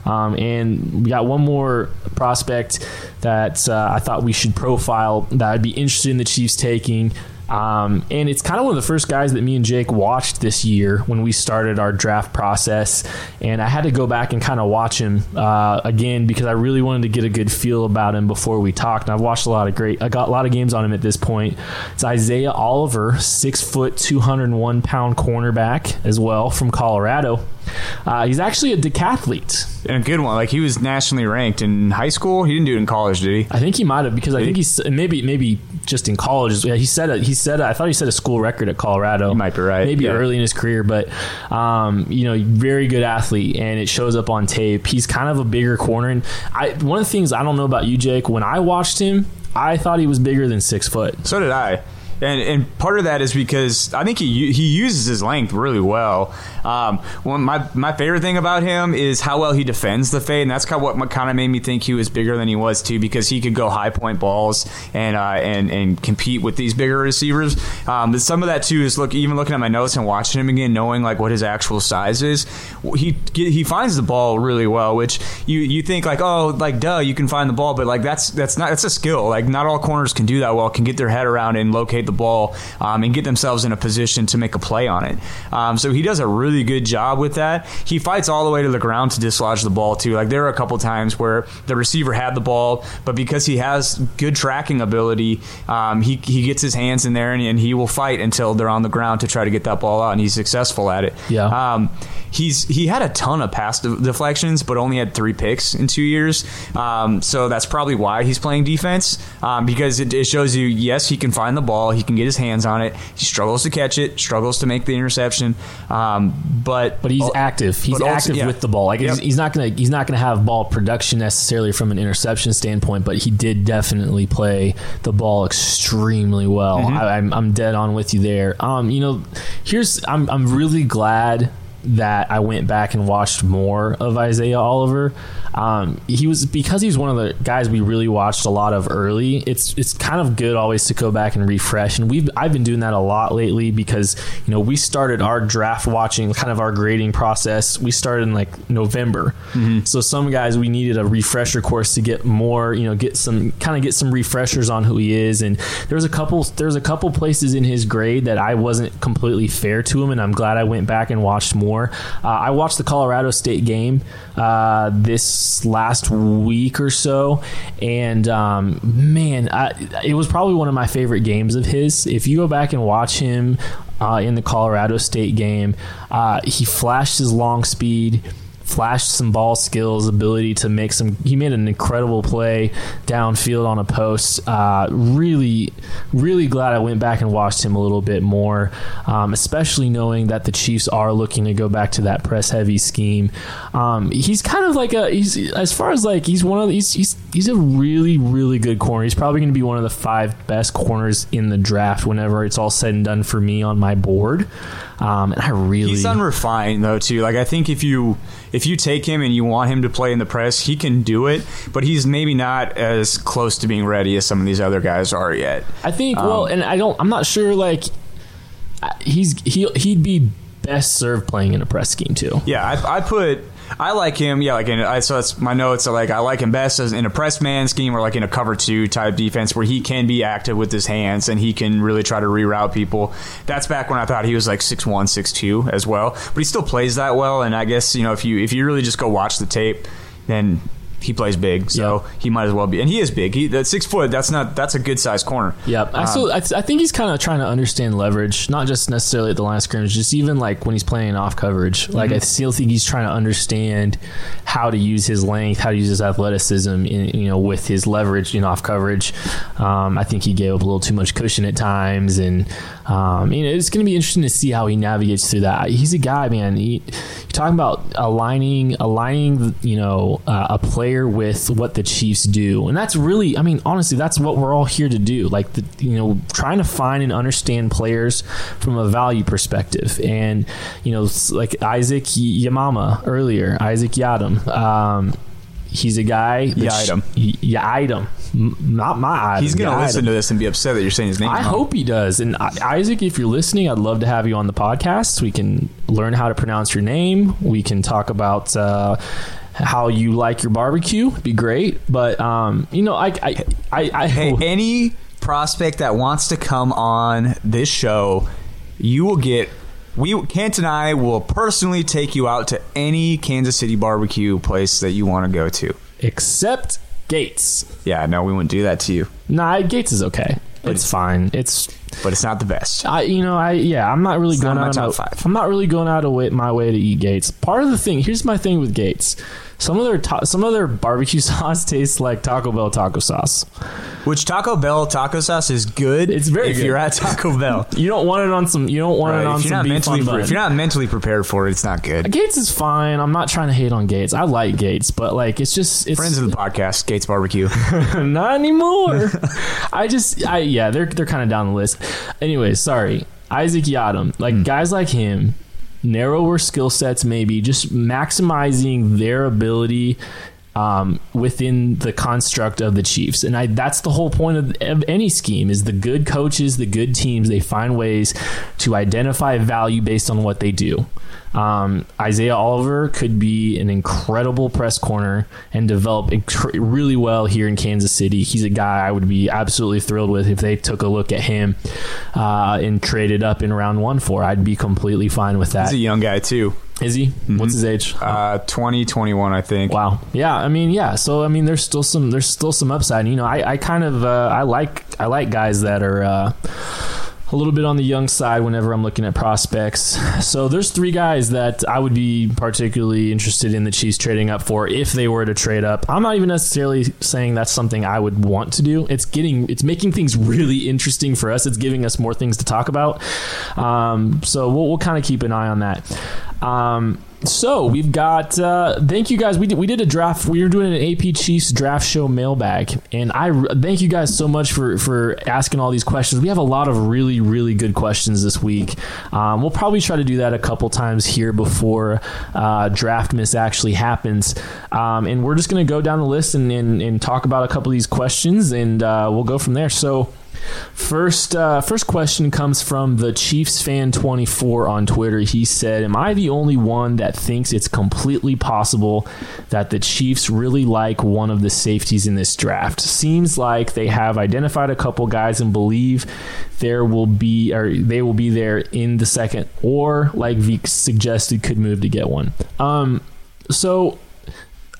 Um, and we got one more prospect that uh, I thought we should profile that I'd be interested in the Chiefs taking. Um, and it's kind of one of the first guys that me and Jake watched this year when we started our draft process. And I had to go back and kind of watch him uh, again because I really wanted to get a good feel about him before we talked. And I've watched a lot of great, I got a lot of games on him at this point. It's Isaiah Oliver, six foot, 201 pound cornerback as well from Colorado. Uh, he's actually a decathlete. And a good one. Like he was nationally ranked in high school. He didn't do it in college, did he? I think he might have because I think he? he's maybe maybe just in college. Yeah, he said a, he said a, I thought he set a school record at Colorado. You might be right, Maybe yeah. early in his career, but um, you know, very good athlete, and it shows up on tape. He's kind of a bigger corner, and I one of the things I don't know about you, Jake. When I watched him, I thought he was bigger than six foot. So did I. And, and part of that is because I think he he uses his length really well. Um, one my my favorite thing about him is how well he defends the fade, and that's kind of what kind of made me think he was bigger than he was too, because he could go high point balls and uh, and and compete with these bigger receivers. Um, but some of that too is look even looking at my notes and watching him again, knowing like what his actual size is. He he finds the ball really well, which you you think like oh like duh you can find the ball, but like that's that's not that's a skill. Like not all corners can do that well, can get their head around and locate the ball um, and get themselves in a position to make a play on it. Um, so he does a really good job with that. He fights all the way to the ground to dislodge the ball too. Like there are a couple times where the receiver had the ball, but because he has good tracking ability, um, he he gets his hands in there and, and he will fight until they're on the ground to try to get that ball out, and he's successful at it. Yeah. He's he had a ton of pass deflections, but only had three picks in two years. Um, so that's probably why he's playing defense um, because it, it shows you yes he can find the ball, he can get his hands on it. He struggles to catch it, struggles to make the interception, um, but But he's active. He's also- active yeah. with the ball. Like he's, Yep. he's not gonna he's not gonna have ball production necessarily from an interception standpoint, but he did definitely play the ball extremely well. Mm-hmm. I, I'm I'm dead on with you there. Um, you know, here's I'm I'm really glad that I went back and watched more of Isaiah Oliver. Um, he was because he's one of the guys we really watched a lot of early. It's it's kind of good always to go back and refresh, and we've I've been doing that a lot lately because you know we started our draft watching kind of our grading process. We started in like November, so some guys we needed a refresher course to get more you know get some kind of get some refreshers on who he is. And there's a couple there's a couple places in his grade that I wasn't completely fair to him, and I'm glad I went back and watched more. Uh, I watched the Colorado State game uh, this last week or so, and um, man, I, it was probably one of my favorite games of his. If you go back and watch him uh, in the Colorado State game. Uh, he flashed his long speed flashed some ball skills, ability to make some. He made an incredible play downfield on a post. Uh, really, really glad I went back and watched him a little bit more, um, especially knowing that the Chiefs are looking to go back to that press heavy scheme. Um, he's kind of like a he's as far as like he's one of he's he's he's a really really good corner. He's probably going to be one of the five best corners in the draft whenever it's all said and done for me on my board. Um, and I really He's unrefined though too. Like I think if you if you take him and you want him to play in the press, he can do it, but he's maybe not as close to being ready as some of these other guys are yet. I think well, and I don't. I'm not sure. Like he's he he'd be best served playing in a press scheme too. Yeah, I, I put I like him. Yeah, like in, I so that's my notes are like I like him best as in a press man scheme or like in a cover two type defense where he can be active with his hands and he can really try to reroute people. That's back when I thought he was like six one, six two as well, but he still plays that well. And I guess you know if you if you really just go watch the tape, then he plays big, so Yeah. he might as well be. And he is big. He that six foot. That's not. That's a good sized corner. Yep. I still, I, th- I think he's kind of trying to understand leverage, not just necessarily at the line of scrimmage, just even like when he's playing off coverage. Like I still think he's trying to understand how to use his length, how to use his athleticism, in, you know, with his leverage in off coverage. Um, I think he gave up a little too much cushion at times, and um, you know, it's going to be interesting to see how he navigates through that. He's a guy, man. He, you're talking about aligning, aligning, you know, uh, a player with what the Chiefs do, and that's really, I mean, honestly, that's what we're all here to do. Like, the, you know, trying to find and understand players from a value perspective, and you know, like Isaac Yamama earlier, Isaac Yadam. Um, he's a guy. that Yiadom. sh- Y- Yiadom. M- not my item. He's gonna listen to this and be upset that you're saying his name. I hope he does. And Isaac, if you're listening, I'd love to have you on the podcast. We can learn how to pronounce your name. We can talk about uh, how you like your barbecue. It'd be great. But um, you know, I, I, I, I Hey, any prospect that wants to come on this show, you will get. We Kent and I will personally take you out to any Kansas City barbecue place that you want to go to. except Gates. Yeah, no, we wouldn't do that to you, Nah, Gates is okay. It's fine. It's but it's not the best. I, you know, I yeah, I'm not really It's going not out of. I'm not really going out of way, my way to eat Gates. Part of the thing, here's my thing with Gates. Some of their ta- some of their barbecue sauce tastes like Taco Bell taco sauce. Which Taco Bell taco sauce is good. It's very if good. you're at Taco Bell. You don't want it on some. You don't want Right, it on some beef mentally on pre- if you're not mentally prepared for it, it's not good. Gates is fine. I'm not trying to hate on Gates. I like Gates, but like it's just it's Friends of the podcast, Gates Barbecue. not anymore. I just I yeah, they're they're kind of down the list. Anyway, sorry. Isaac Yiadom, like Hmm. guys like him, narrower skill sets maybe, just maximizing their ability um, within the construct of the Chiefs. And I that's the whole point of, of any scheme is the good coaches, the good teams, they find ways to identify value based on what they do. Um, Isaiah Oliver could be an incredible press corner and develop really well here in Kansas City. He's a guy I would be absolutely thrilled with if they took a look at him uh, and traded up in round one for. I'd be completely fine with that. He's a young guy too. Is he? What's his age? Uh, 20, 21, I think. Wow. Yeah. I mean, yeah. So I mean, there's still some there's still some upside. You know, I, I kind of uh, I like I like guys that are. Uh, a little bit on the young side whenever I'm looking at prospects. So there's three guys that I would be particularly interested in the Chiefs trading up for if they were to trade up. I'm not even necessarily saying that's something I would want to do. It's getting it's making things really interesting for us. It's giving us more things to talk about. Um, so we'll, we'll kind of keep an eye on that. Um, so we've got. Uh, thank you guys. We did, we did a draft. We were doing an AP Chiefs draft show mailbag, and i thank you guys so much for for asking all these questions. We have a lot of really really good questions this week. Um, we'll probably try to do that a couple times here before uh, draftmas actually happens, um, and we're just going to go down the list and, and and talk about a couple of these questions, and uh, we'll go from there. So. First, uh, first question comes from the Chiefs fan twenty four on Twitter. He said, "Am I the only one that thinks it's completely possible that the Chiefs really like one of the safeties in this draft? Seems like they have identified a couple guys and believe there will be or they will be there in the second, or like Veek suggested, could move to get one." Um, so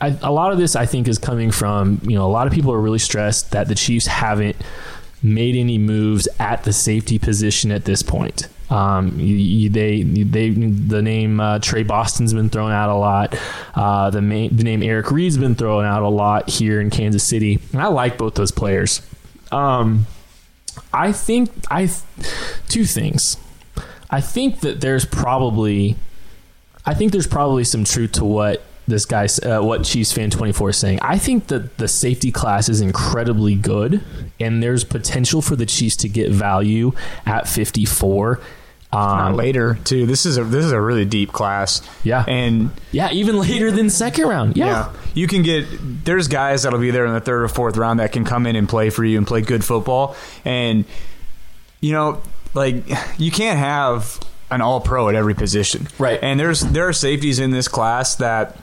I, a lot of this I think is coming from you know a lot of people are really stressed that the Chiefs haven't made any moves at the safety position at this point. Um, you, you, they they the name uh, Tre Boston's been thrown out a lot. Uh, the the name Eric Reid's been thrown out a lot here in Kansas City, and I like both those players. Um, I think I two things. I think that there's probably, I think there's probably some truth to what this guy, uh, what Chiefs fan 24 is saying. I think that the safety class is incredibly good, and there's potential for the Chiefs to get value at 54. Um, later too. This is a this is a really deep class. Yeah. and yeah, even later than second round. Yeah. yeah, you can get. There's guys that'll be there in the third or fourth round that can come in and play for you and play good football. And you know, like you can't have an all pro at every position, Right. And there's there are safeties in this class that.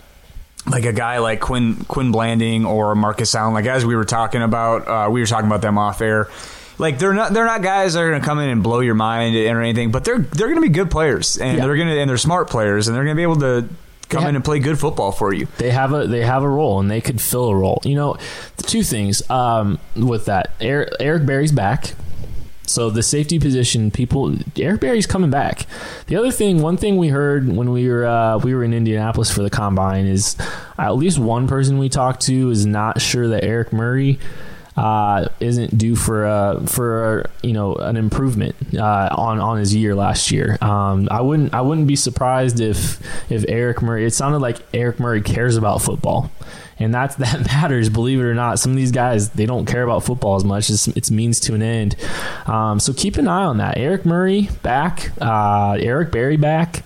Like a guy like Quin Quin Blanding or Marcus Allen, like as we were talking about, uh, we were talking about them off air. Like they're not they're not guys that are going to come in and blow your mind or anything, but they're they're going to be good players and Yeah. they're going to and they're smart players and they're going to be able to come Yeah. in and play good football for you. they have a they have a role and they could fill a role. You know, the two things um, with that. Eric, Eric Berry's back. So the safety position, people, Eric Berry's coming back. The other thing, one thing we heard when we were uh, we were in Indianapolis for the combine is at least one person we talked to is not sure that Eric Murray uh, isn't due for uh, for you know an improvement uh, on on his year last year. Um, I wouldn't I wouldn't be surprised if if Eric Murray. It sounded like Eric Murray cares about football, and that's that matters. Believe it or not, some of these guys they don't care about football as much. It's, it's means to an end. Um, so keep an eye on that. Eric Murray back. Uh, Eric Berry back.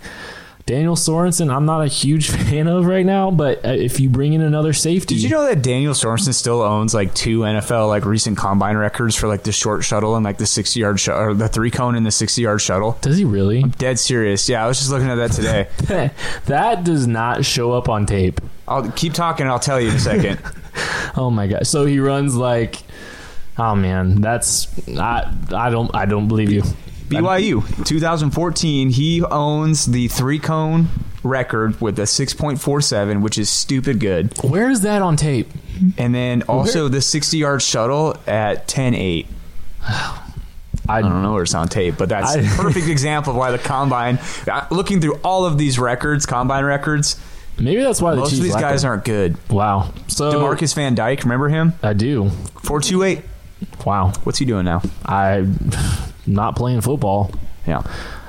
Daniel Sorensen, I'm not a huge fan of right now, but uh, if you bring in another safety, Did you know that Daniel Sorensen still owns like two NFL like recent combine records for like the short shuttle and like the sixty yard sh- or the three cone and the sixty yard shuttle? does he really? I'm dead serious. Yeah, I was just looking at that today. that does not show up on tape. I'll keep talking. I'll tell you in a second. Oh my god! So he runs like, oh man, that's I I don't I don't believe you. BYU 2014. He owns the three cone record with a 6.47, which is stupid good. Where is that on tape? And then also the 60 yard shuttle at 10.8. I, I don't know where it's on tape, but that's I- a perfect example of why the combine. uh, Looking through all of these records, combine records, maybe that's why the most Chiefs of these guys him. aren't good. Wow. So Demarcus Van Dyke, remember him? I do. 428. Wow. What's he doing now? I not playing football. Yeah.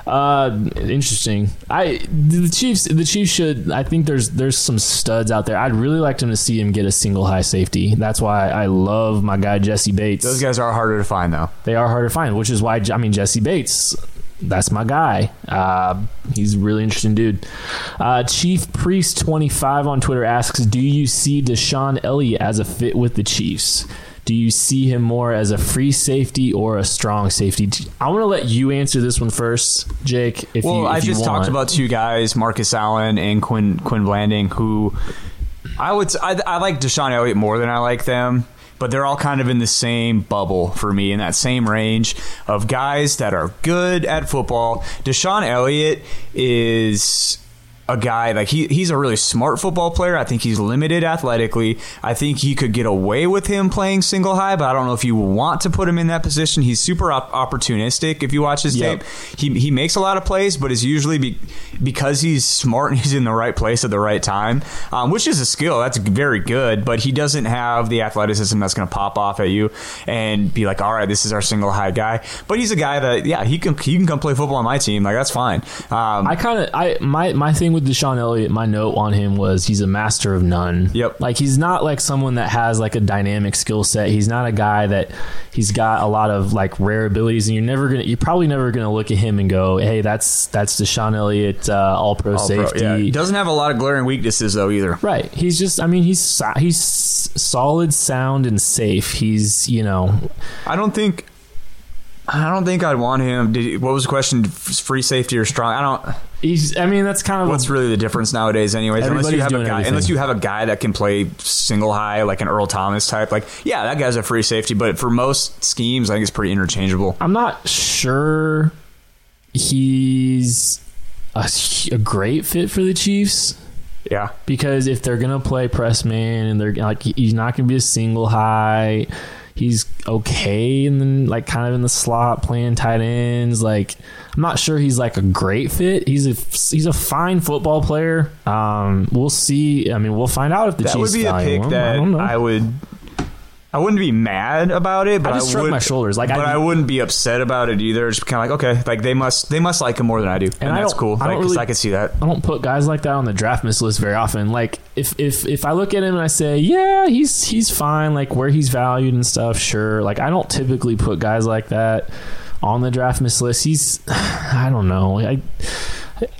Uh, interesting. I the Chiefs. The Chiefs should. I think there's there's some studs out there. I'd really like them to see him get a single high safety. That's why I love my guy Jessie Bates. Those guys are harder to find, though. they are hard to find, which is why I mean Jessie Bates. That's my guy. Uh, he's a really interesting dude. Uh, Chief Priest twenty five on Twitter asks, "Do you see DeShon Elliott as a fit with the Chiefs? Do you see him more as a free safety or a strong safety?" I want to let you answer this one first, Jake. If Well, you, if I just talked about two guys, Marcus Allen and Quin Quin Blanding, who I would I, I like DeShon Elliott more than I like them, but they're all kind of in the same bubble for me in that same range of guys that are good at football. DeShon Elliott is a guy like he he's a really smart football player. I think he's limited athletically. I think he could get away with him playing single high, but I don't know if you want to put him in that position. He's super op- opportunistic. If you watch his Yep. tape, he he makes a lot of plays, but it's usually be, because he's smart and he's in the right place at the right time, um, which is a skill. That's very good, but he doesn't have the athleticism that's going to pop off at you and be like, all right, this is our single high guy. But he's a guy that yeah, he can he can come play football on my team. Like that's fine. Um, I kind of I my my thing with DeShon Elliott, my note on him was he's a master of none. Yep. Like he's not like someone that has like a dynamic skill set. He's not a guy that he's got a lot of like rare abilities, and you're never gonna you're probably never gonna look at him and go, hey, that's that's DeShon Elliott, uh, all pro all pro- safety. yeah. He doesn't have a lot of glaring weaknesses though either. Right. He's just. I mean, he's he's solid, sound, and safe. He's you know. I don't think. I don't think I'd want him. Did, what was the question? Free safety or strong? I don't. He's. I mean, that's kind of What's really the difference nowadays, anyways? Unless you have a guy, everything. unless you have a guy that can play single high, like an Earl Thomas type. Like, yeah, that guy's a free safety. But for most schemes, I think it's pretty interchangeable. I'm not sure he's a, a great fit for the Chiefs Yeah, because if they're gonna play press man and they're like he's not gonna be a single high, he's okay and then like kind of in the slot playing tight ends. Like I'm not sure he's like a great fit. He's a he's a fine football player. Um, we'll see. I mean, we'll find out if the that Chiefs would be a pick him. that I. I would. I wouldn't be mad about it, but I just I shrug would, my shoulders. Like, but I- I, wouldn't be upset about it either. Just kind of like, okay, like they must, they must like him more than I do, and, I that's cool. I don't really- I can see that. I don't put guys like that on the draft miss list very often. Like if if if I look at him and I say, yeah, he's he's fine, like where he's valued and stuff, sure. Like I don't typically put guys like that on the draftmas list. He's I don't know. I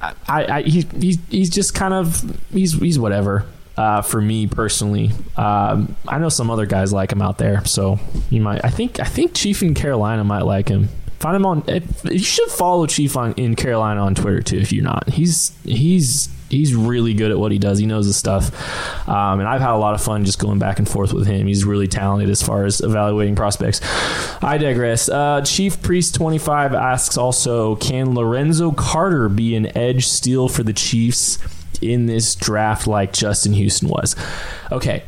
I, I he, he's he's just kind of he's he's whatever. Uh, for me personally, um, I know some other guys like him out there, so you might. I think I think Chief in Carolina might like him. Find him on. If, you should follow Chief on in Carolina on Twitter too. If you're not, he's he's he's really good at what he does. He knows his stuff, um, and I've had a lot of fun just going back and forth with him. He's really talented as far as evaluating prospects. I digress. Uh, Chief Priest twenty five asks also, can Lorenzo Carter be an edge steal for the Chiefs in this draft like Justin Houston was? Okay,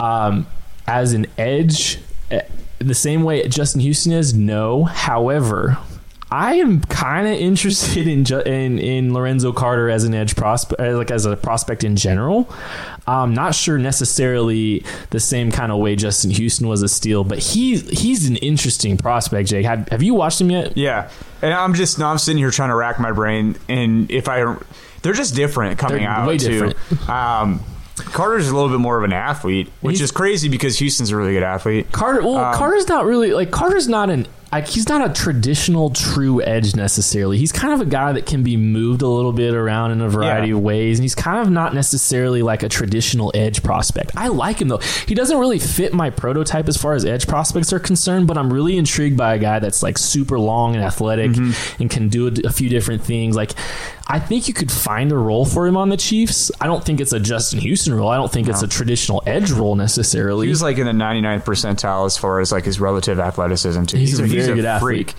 um, as an edge. eh, The same way Justin Houston is, no. However, I am kind of interested in, in in Lorenzo Carter as an edge prospect, like as a prospect in general. I'm not sure necessarily the same kind of way Justin Houston was a steal, but he he's an interesting prospect. Jake, have, have you watched him yet? Yeah, and I'm just now I'm sitting here trying to rack my brain, and if I, they're just different coming They're out way too. different. Um, Carter's a little bit more of an athlete, which He's- is crazy because Houston's a really good athlete. Carter, well, Um, Carter's not really like Carter's not an like he's not a traditional true edge necessarily. He's kind of a guy that can be moved a little bit around in a variety Yeah. of ways, and he's kind of not necessarily like a traditional edge prospect. I like him though. He doesn't really fit my prototype as far as edge prospects are concerned, but I'm really intrigued by a guy that's like super long and athletic Mm-hmm. and can do a, a few different things. Like I think you could find a role for him on the Chiefs. I don't think it's a Justin Houston role. I don't think it's a traditional edge role necessarily. He's like in the 99th percentile as far as like his relative athleticism too. He's a very good athlete.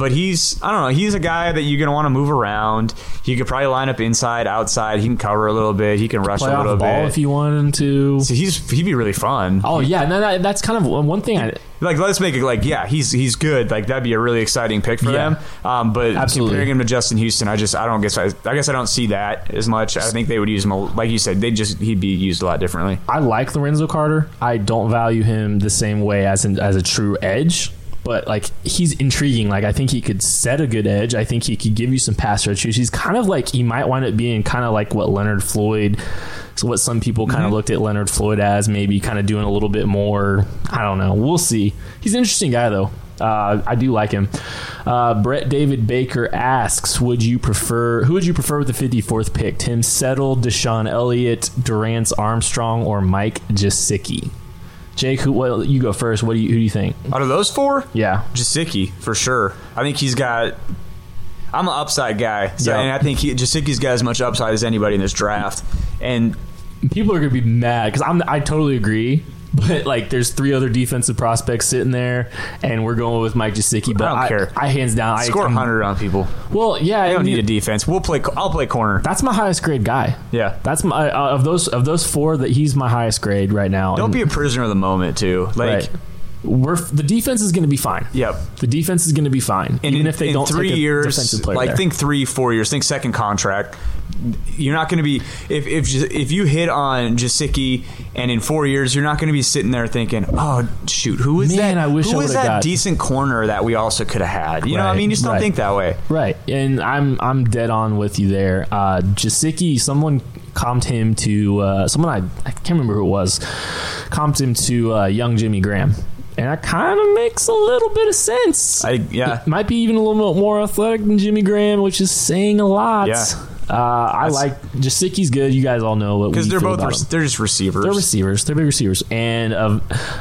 But he's I don't know, he's a guy that you're gonna want to move around. He could probably line up inside, outside. He can cover a little bit. He can rush play a off little the ball bit. if you want him to. so he's he'd be really fun. Oh yeah, no, that, that's kind of one thing. I Like let's make it like yeah, he's he's good. Like that'd be a really exciting pick for Yeah. them. Um, but Absolutely. comparing him to Justin Houston, I just I don't guess I, I guess I don't see that as much. I think they would use him a- like you said. They just he'd be used a lot differently. I like Lorenzo Carter. I don't value him the same way as an, as a true edge. But like he's intriguing. Like I think he could set a good edge. I think he could give you some pass rush. He's kind of like he might wind up being kind of like what Leonard Floyd. So what some people kind of looked at Leonard Floyd as, maybe kind of doing a little bit more. I don't know. We'll see. He's an interesting guy though. Uh, I do like him. Uh, Brett David Baker asks, "Would you prefer? Who would you prefer with the 54th pick? Tim Settle, DeShon Elliott, Dorance Armstrong, or Mike Gesicki?" Jake, who? Well, you go first. What do you? Who do you think? Out of those four, Yeah, Gesicki for sure. I think he's got. I'm an upside guy, so, Yeah. and I think he, Gesicki's got as much upside as anybody in this draft. And people are gonna be mad because I'm. I totally agree. But like, there's three other defensive prospects sitting there, and we're going with Mike Gesicki. But I don't care. I, hands down, I score I'm- 100 on people. Well, yeah, I don't need a defense. We'll play. I'll play corner. That's my highest grade guy. Yeah. That's my uh, of those of those four that he's my highest grade right now. Don't And- be a prisoner of the moment, too. Like, right. We're the defense is going to be fine. yep. The defense is going to be fine, And even in, if they don't three years, like there. think three, four years, think second contract. You're not going to be if if if you hit on Gesicki and in four years, you're not going to be sitting there thinking, oh shoot, who is Man, that? I wish who I is that got- decent corner that we also could have had? You know, what I mean, you just don't right. think that way. Right, and I'm I'm dead on with you there. Uh, Gesicki, someone comped him to uh, someone I I can't remember who it was, comped him to uh, young Jimmy Graham, and that kind of makes a little bit of sense. I yeah. Might be even a little bit more athletic than Jimmy Graham, which is saying a lot. Yeah. Uh, I That's- like Gesicki's good. You guys all know what Because they're both him. they're just receivers. They're receivers. They're big receivers, and uh,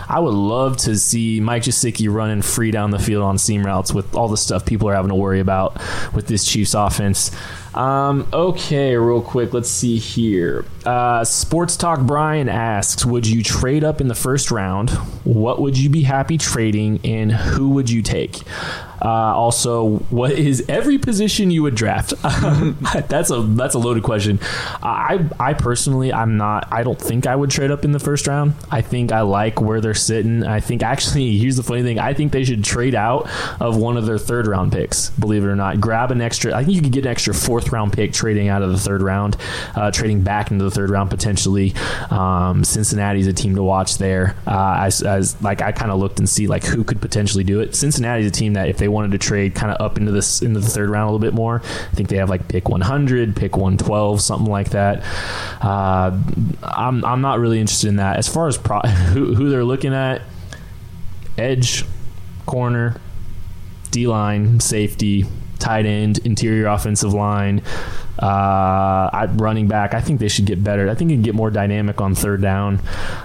I would love to see Mike Jasicki running free down the field on seam routes with all the stuff people are having to worry about with this Chiefs offense. Um, okay, real quick, let's see here. Uh, Sports Talk Brian asks, "Would you trade up in the first round? What would you be happy trading, and who would you take?" Uh, also, what is every position you would draft? that's a that's a loaded question. I I personally I'm not. I don't think I would trade up in the first round. I think I like where they're sitting. I think actually here's the funny thing. I think they should trade out of one of their third round picks. Believe it or not, grab an extra. I think you could get an extra fourth round pick trading out of the third round, uh, trading back into the third round potentially. Um, Cincinnati's a team to watch there. Uh, as, as like I kind of looked and see like who could potentially do it. Cincinnati's a team that if they wanted to trade kind of up into this into the third round a little bit more, I think they have like pick 100, pick 112, something like that. Uh, I'm I'm not really interested in that. As far as pro- who who they're looking at, edge, corner, D line, safety, tight end, interior offensive line, uh, at running back. I think they should get better. I think you can get more dynamic on third down.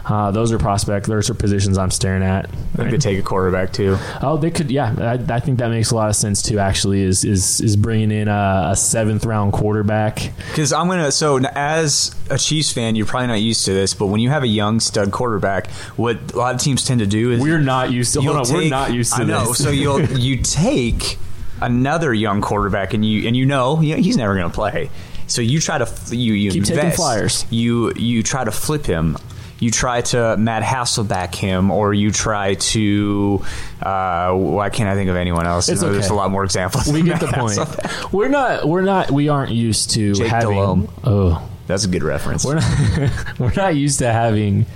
Uh, those are prospects. Those are positions I'm staring at. I think they take a quarterback too. Oh, they could. Yeah, I, I think that makes a lot of sense too. Actually, is is is bringing in a, a seventh round quarterback. Because I'm gonna. So as a Chiefs fan, you're probably not used to this, but when you have a young stud quarterback, what a lot of teams tend to do is We're not used to. Hold on, we're not used to I know. this. So you'll you take another young quarterback, and you and you know he's never going to play. So you try to you you Keep invest. flyers. You you try to flip him. You try to Matt Hasselbeck him, or you try to. Uh, why can't I think of anyone else? It's No, There's okay. a lot more examples. we get the point. Hasselbeck. We're not. We're not. We aren't used to Jake having. Oh, That's a good reference. We're not, we're not used to having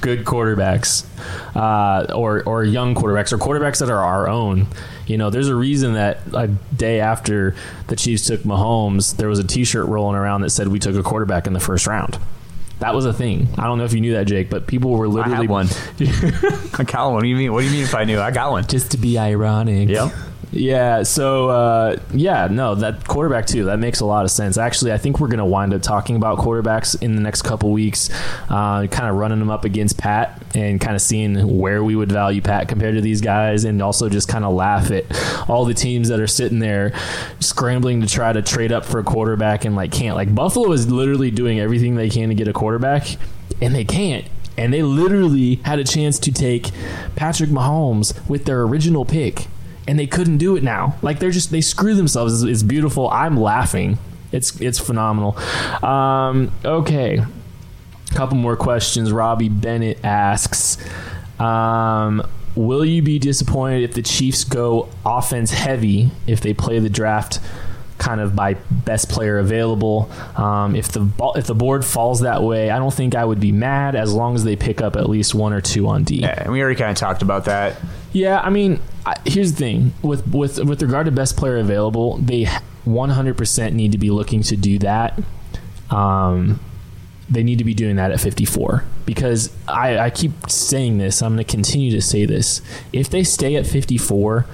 good quarterbacks uh, or or young quarterbacks or quarterbacks that are our own. You know, there's a reason that a day after the Chiefs took Mahomes, there was a T-shirt rolling around that said we took a quarterback in the first round. That was a thing. I don't know if you knew that, Jake, but people were I literally had one. I got one. What do you mean? What do you mean if I knew? I got one. just to be ironic. Yep. Yeah. So uh, yeah, no, that quarterback too. That makes a lot of sense. Actually, I think we're going to wind up talking about quarterbacks in the next couple weeks, uh, kind of running them up against Pat and kind of seeing where we would value Pat compared to these guys, and also just kind of laugh at all the teams that are sitting there scrambling to try to trade up for a quarterback and like can't. Like Buffalo is literally doing everything they can to get a quarterback, and they can't. And they literally had a chance to take Patrick Mahomes with their original pick and they couldn't do it now. Like they're just they screw themselves. It's, it's beautiful. I'm laughing. It's it's phenomenal. Um, okay, couple more questions. Robbie Bennett asks, um, "Will you be disappointed if the Chiefs go offense heavy if they play the draft?" Kind of by best player available. Um, if the ball, if the board falls that way, I don't think I would be mad as long as they pick up at least one or two on D. Yeah, and we already kind of talked about that. Yeah, I mean, I, here's the thing with with with regard to best player available, they 100% need to be looking to do that. Um, they need to be doing that at 54 because I, I keep saying this. I'm going to continue to say this. If they stay at 54,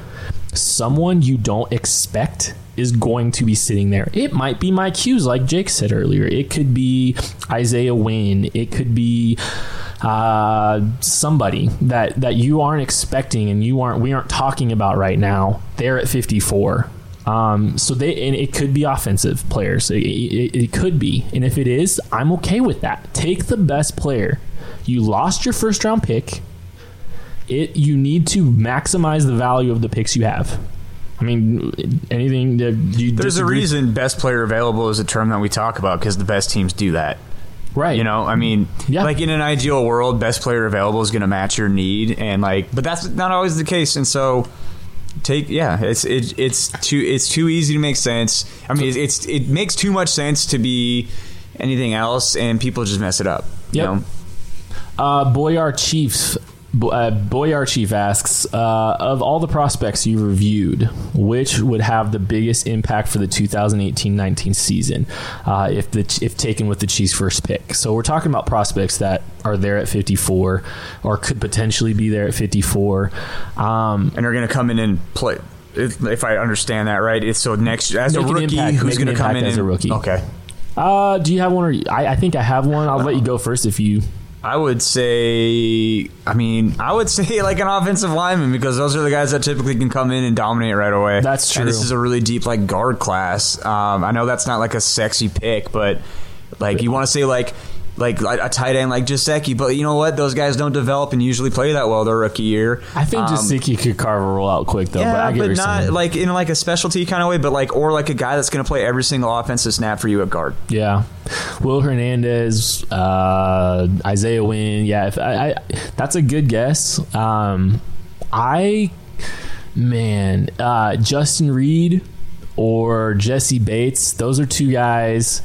someone you don't expect is going to be sitting there. It might be Mike Hughes, like Jake said earlier. It could be Isaiah Wynn. It could be uh, somebody that that you aren't expecting and you aren't we aren't talking about right now. They're at 54. Um, so they and it could be offensive players. It, it, it could be, and if it is, I'm okay with that. Take the best player. You lost your first round pick. It you need to maximize the value of the picks you have. I mean, anything that you There's a reason best player available is a term that we talk about because the best teams do that. Right? You know, I mean, Yeah. like in an ideal world, best player available is going to match your need, and like, but that's not always the case. And so, take yeah, it's it, it's too it's too easy to make sense. I mean, it's, it's it makes too much sense to be anything else, and people just mess it up. You Yep. know? Uh, Boyar Chiefs. Uh, Boyar Chief asks, uh, of all the prospects you reviewed, which would have the biggest impact for the 2018-19 season uh, if the if taken with the Chiefs' first pick? So we're talking about prospects that are there at 54 or could potentially be there at 54. Um, and are going to come in and play. If, if I understand that right, it's so next as a rookie impact- who's going to come in as and, a rookie. Okay, uh, do you have one? Or I, I think I have one. I'll let you go first if you. I would say, I mean, I would say like an offensive lineman because those are the guys that typically can come in and dominate right away. That's And this is a really deep like guard class. Um, I know that's not like a sexy pick, but like you want to say like like a tight end like Gesicki. But you know what? Those guys don't develop and usually play that well their rookie year. I think Um, Gesicki could carve a role out quick though. yeah, but I get but not saying. like in like a specialty kind of way, but like or like a guy that's going to play every single offensive snap for you at guard. Yeah, Will Hernandez, uh, Isaiah Wynn. Yeah, if I, I, that's a good guess. Um, I, man, uh, Justin Reid or Jessie Bates. Those are two guys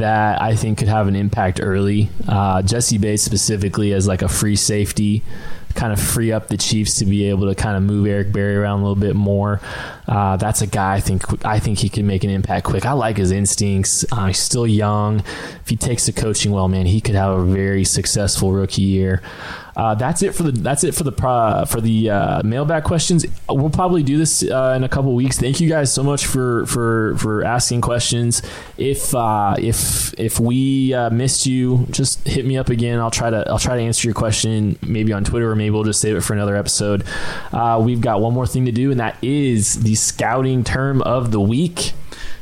that I think could have an impact early. Uh, Jessie Bates specifically as like a free safety. Kind of free up the Chiefs to be able to kind of move Eric Berry around a little bit more. Uh, that's a guy I think I think he can make an impact quick. I like his instincts. Uh, he's still young. If he takes the coaching well, man, he could have a very successful rookie year. Uh, that's it for the that's it for the for the uh, mailbag questions. We'll probably do this uh, in a couple weeks. Thank you guys so much for for for asking questions. If uh, if if we uh, missed you, just hit me up again. I'll try to I'll try to answer your question maybe on Twitter or maybe we'll just save it for another episode. We've got one more thing to do, and that is the scouting term of the week.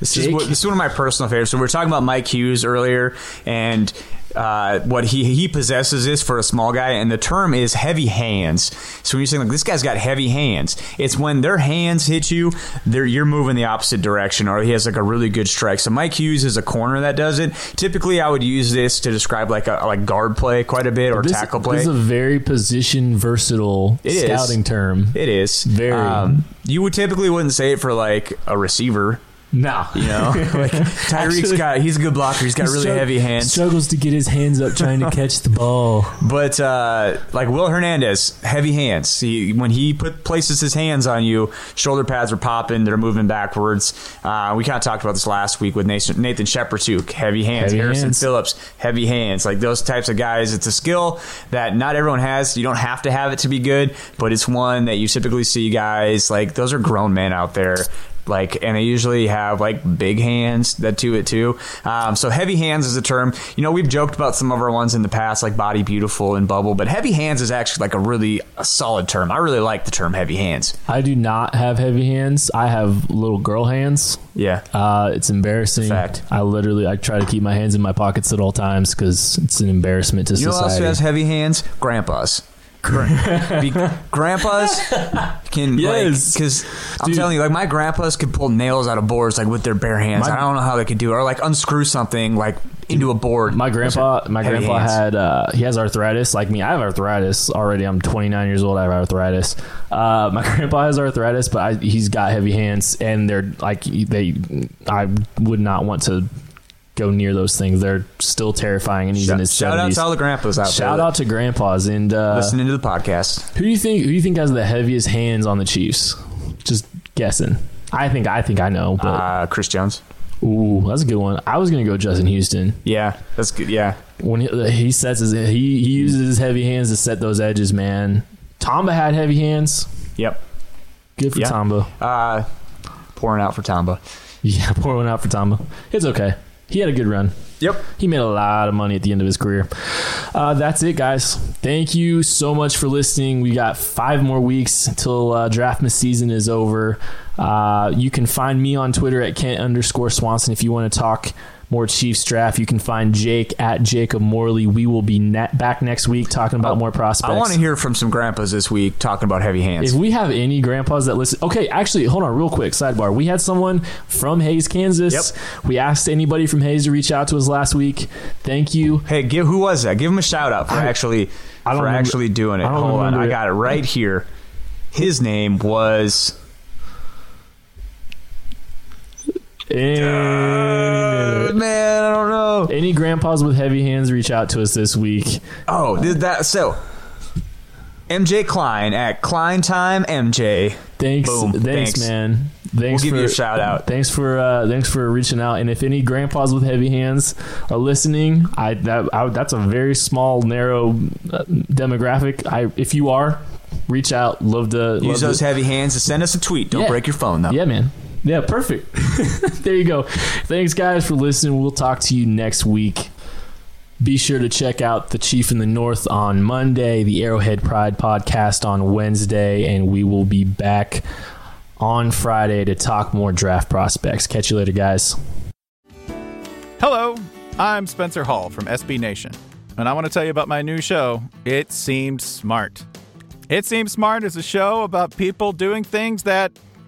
This is, what, this is one of my personal favorites. So we were talking about Mike Hughes earlier, and uh, what he he possesses is for a small guy, and the term is heavy hands. So when you're saying like this guy's got heavy hands, it's when their hands hit you, they're you're moving the opposite direction, or he has like a really good strike. So Mike Hughes is a corner that does it. Typically, I would use this to describe like a like guard play quite a bit or This, tackle play. this is a very position versatile It is. scouting term. it is Very. Um, you would typically wouldn't say it for like a receiver. No, You know, like Tyreek's got he's a good blocker. He's got really strugg- heavy hands. Struggles to get his hands up trying to catch the ball. But uh, like Will Hernandez, heavy hands. He, when he put places his hands on you, shoulder pads are popping. They're moving backwards. Uh, we kind of talked about this last week with Nathan, Nathan Shepherd too. Heavy hands. Heavy Harrison hands. Phillips, heavy hands. Like those types of guys. It's a skill that not everyone has. You don't have to have it to be good, but it's one that you typically see guys like those are grown men out there like and they usually have like big hands that do it too um, so heavy hands is a term you know we've joked about some of our ones in the past like body beautiful and bubble but heavy hands is actually like a really a solid term i really like the term heavy hands I do not have heavy hands. I have little girl hands. yeah Uh, it's embarrassing. Fact. I literally I try to keep my hands in my pockets at all times because it's an embarrassment to you know who else society. has heavy hands grandpas Gra- be- grandpas can Yes. because I'm telling you like my grandpas could pull nails out of boards like with their bare hands My- I don't know how they could do it or like unscrew something like into a board my grandpa, my grandpa hands. had uh, he has arthritis like me. I have arthritis already. I'm 29 years old. I have arthritis. Uh, my grandpa has arthritis, but I, he's got heavy hands, and they're like they. I would not want to go near those things. They're still terrifying, and he's in his shout out to all the grandpas out there Shout out to grandpas and uh, listening to the podcast. who do you think who do you think has the heaviest hands on the Chiefs? Just guessing. I think I think I know, but Uh, Chris Jones. ooh, that's a good one. I was gonna go Justin Houston. Yeah, that's good. Yeah, when he, he sets his he, he uses his heavy hands to set those edges, man. Tamba had heavy hands. yep. Good for Yeah. Tamba. Uh, pouring out for Tamba. Yeah, pour one out for Tamba. It's okay. He had a good run. Yep. He made a lot of money at the end of his career. Uh, that's it, guys. Thank you so much for listening. We got five more weeks until uh, draftmas season is over. Uh, you can find me on Twitter at Kent underscore Swanson if you want to talk more Chiefs draft. You can find Jake at Jacob Morley. We will be net back next week talking about oh, more prospects. I want to hear from some grandpas this week talking about heavy hands. If we have any grandpas that listen, okay, actually, hold on, real quick, sidebar. We had someone from Hays, Kansas. Yep. We asked anybody from Hays to reach out to us last week. Thank you. hey, give who was that? Give him a shout out for I- actually I for remember- actually doing it. Hold on, remember I got it right here. His name was. Any, Uh, man, I don't know. any grandpas with heavy hands, reach out to us this week. Oh, did that so? MJ Klein at Klein Time MJ. Thanks, Boom. thanks, Thanks. man. Thanks We'll give for, you a shout out. Thanks for uh, thanks for reaching out. And if any grandpas with heavy hands are listening, I that I, that's a very small, narrow uh, demographic. I if you are, reach out. Love to love Use to- those heavy hands to send us a tweet. Don't Yeah. break your phone though. Yeah, man. Yeah, perfect. there you go. Thanks, guys, for listening. We'll talk to you next week. Be sure to check out The Chief in the North on Monday, the Arrowhead Pride podcast on Wednesday, and we will be back on Friday to talk more draft prospects. Catch you later, guys. Hello, I'm Spencer Hall from SB Nation. and I want to tell you about my new show, It Seemed Smart. It Seems Smart is a show about people doing things that,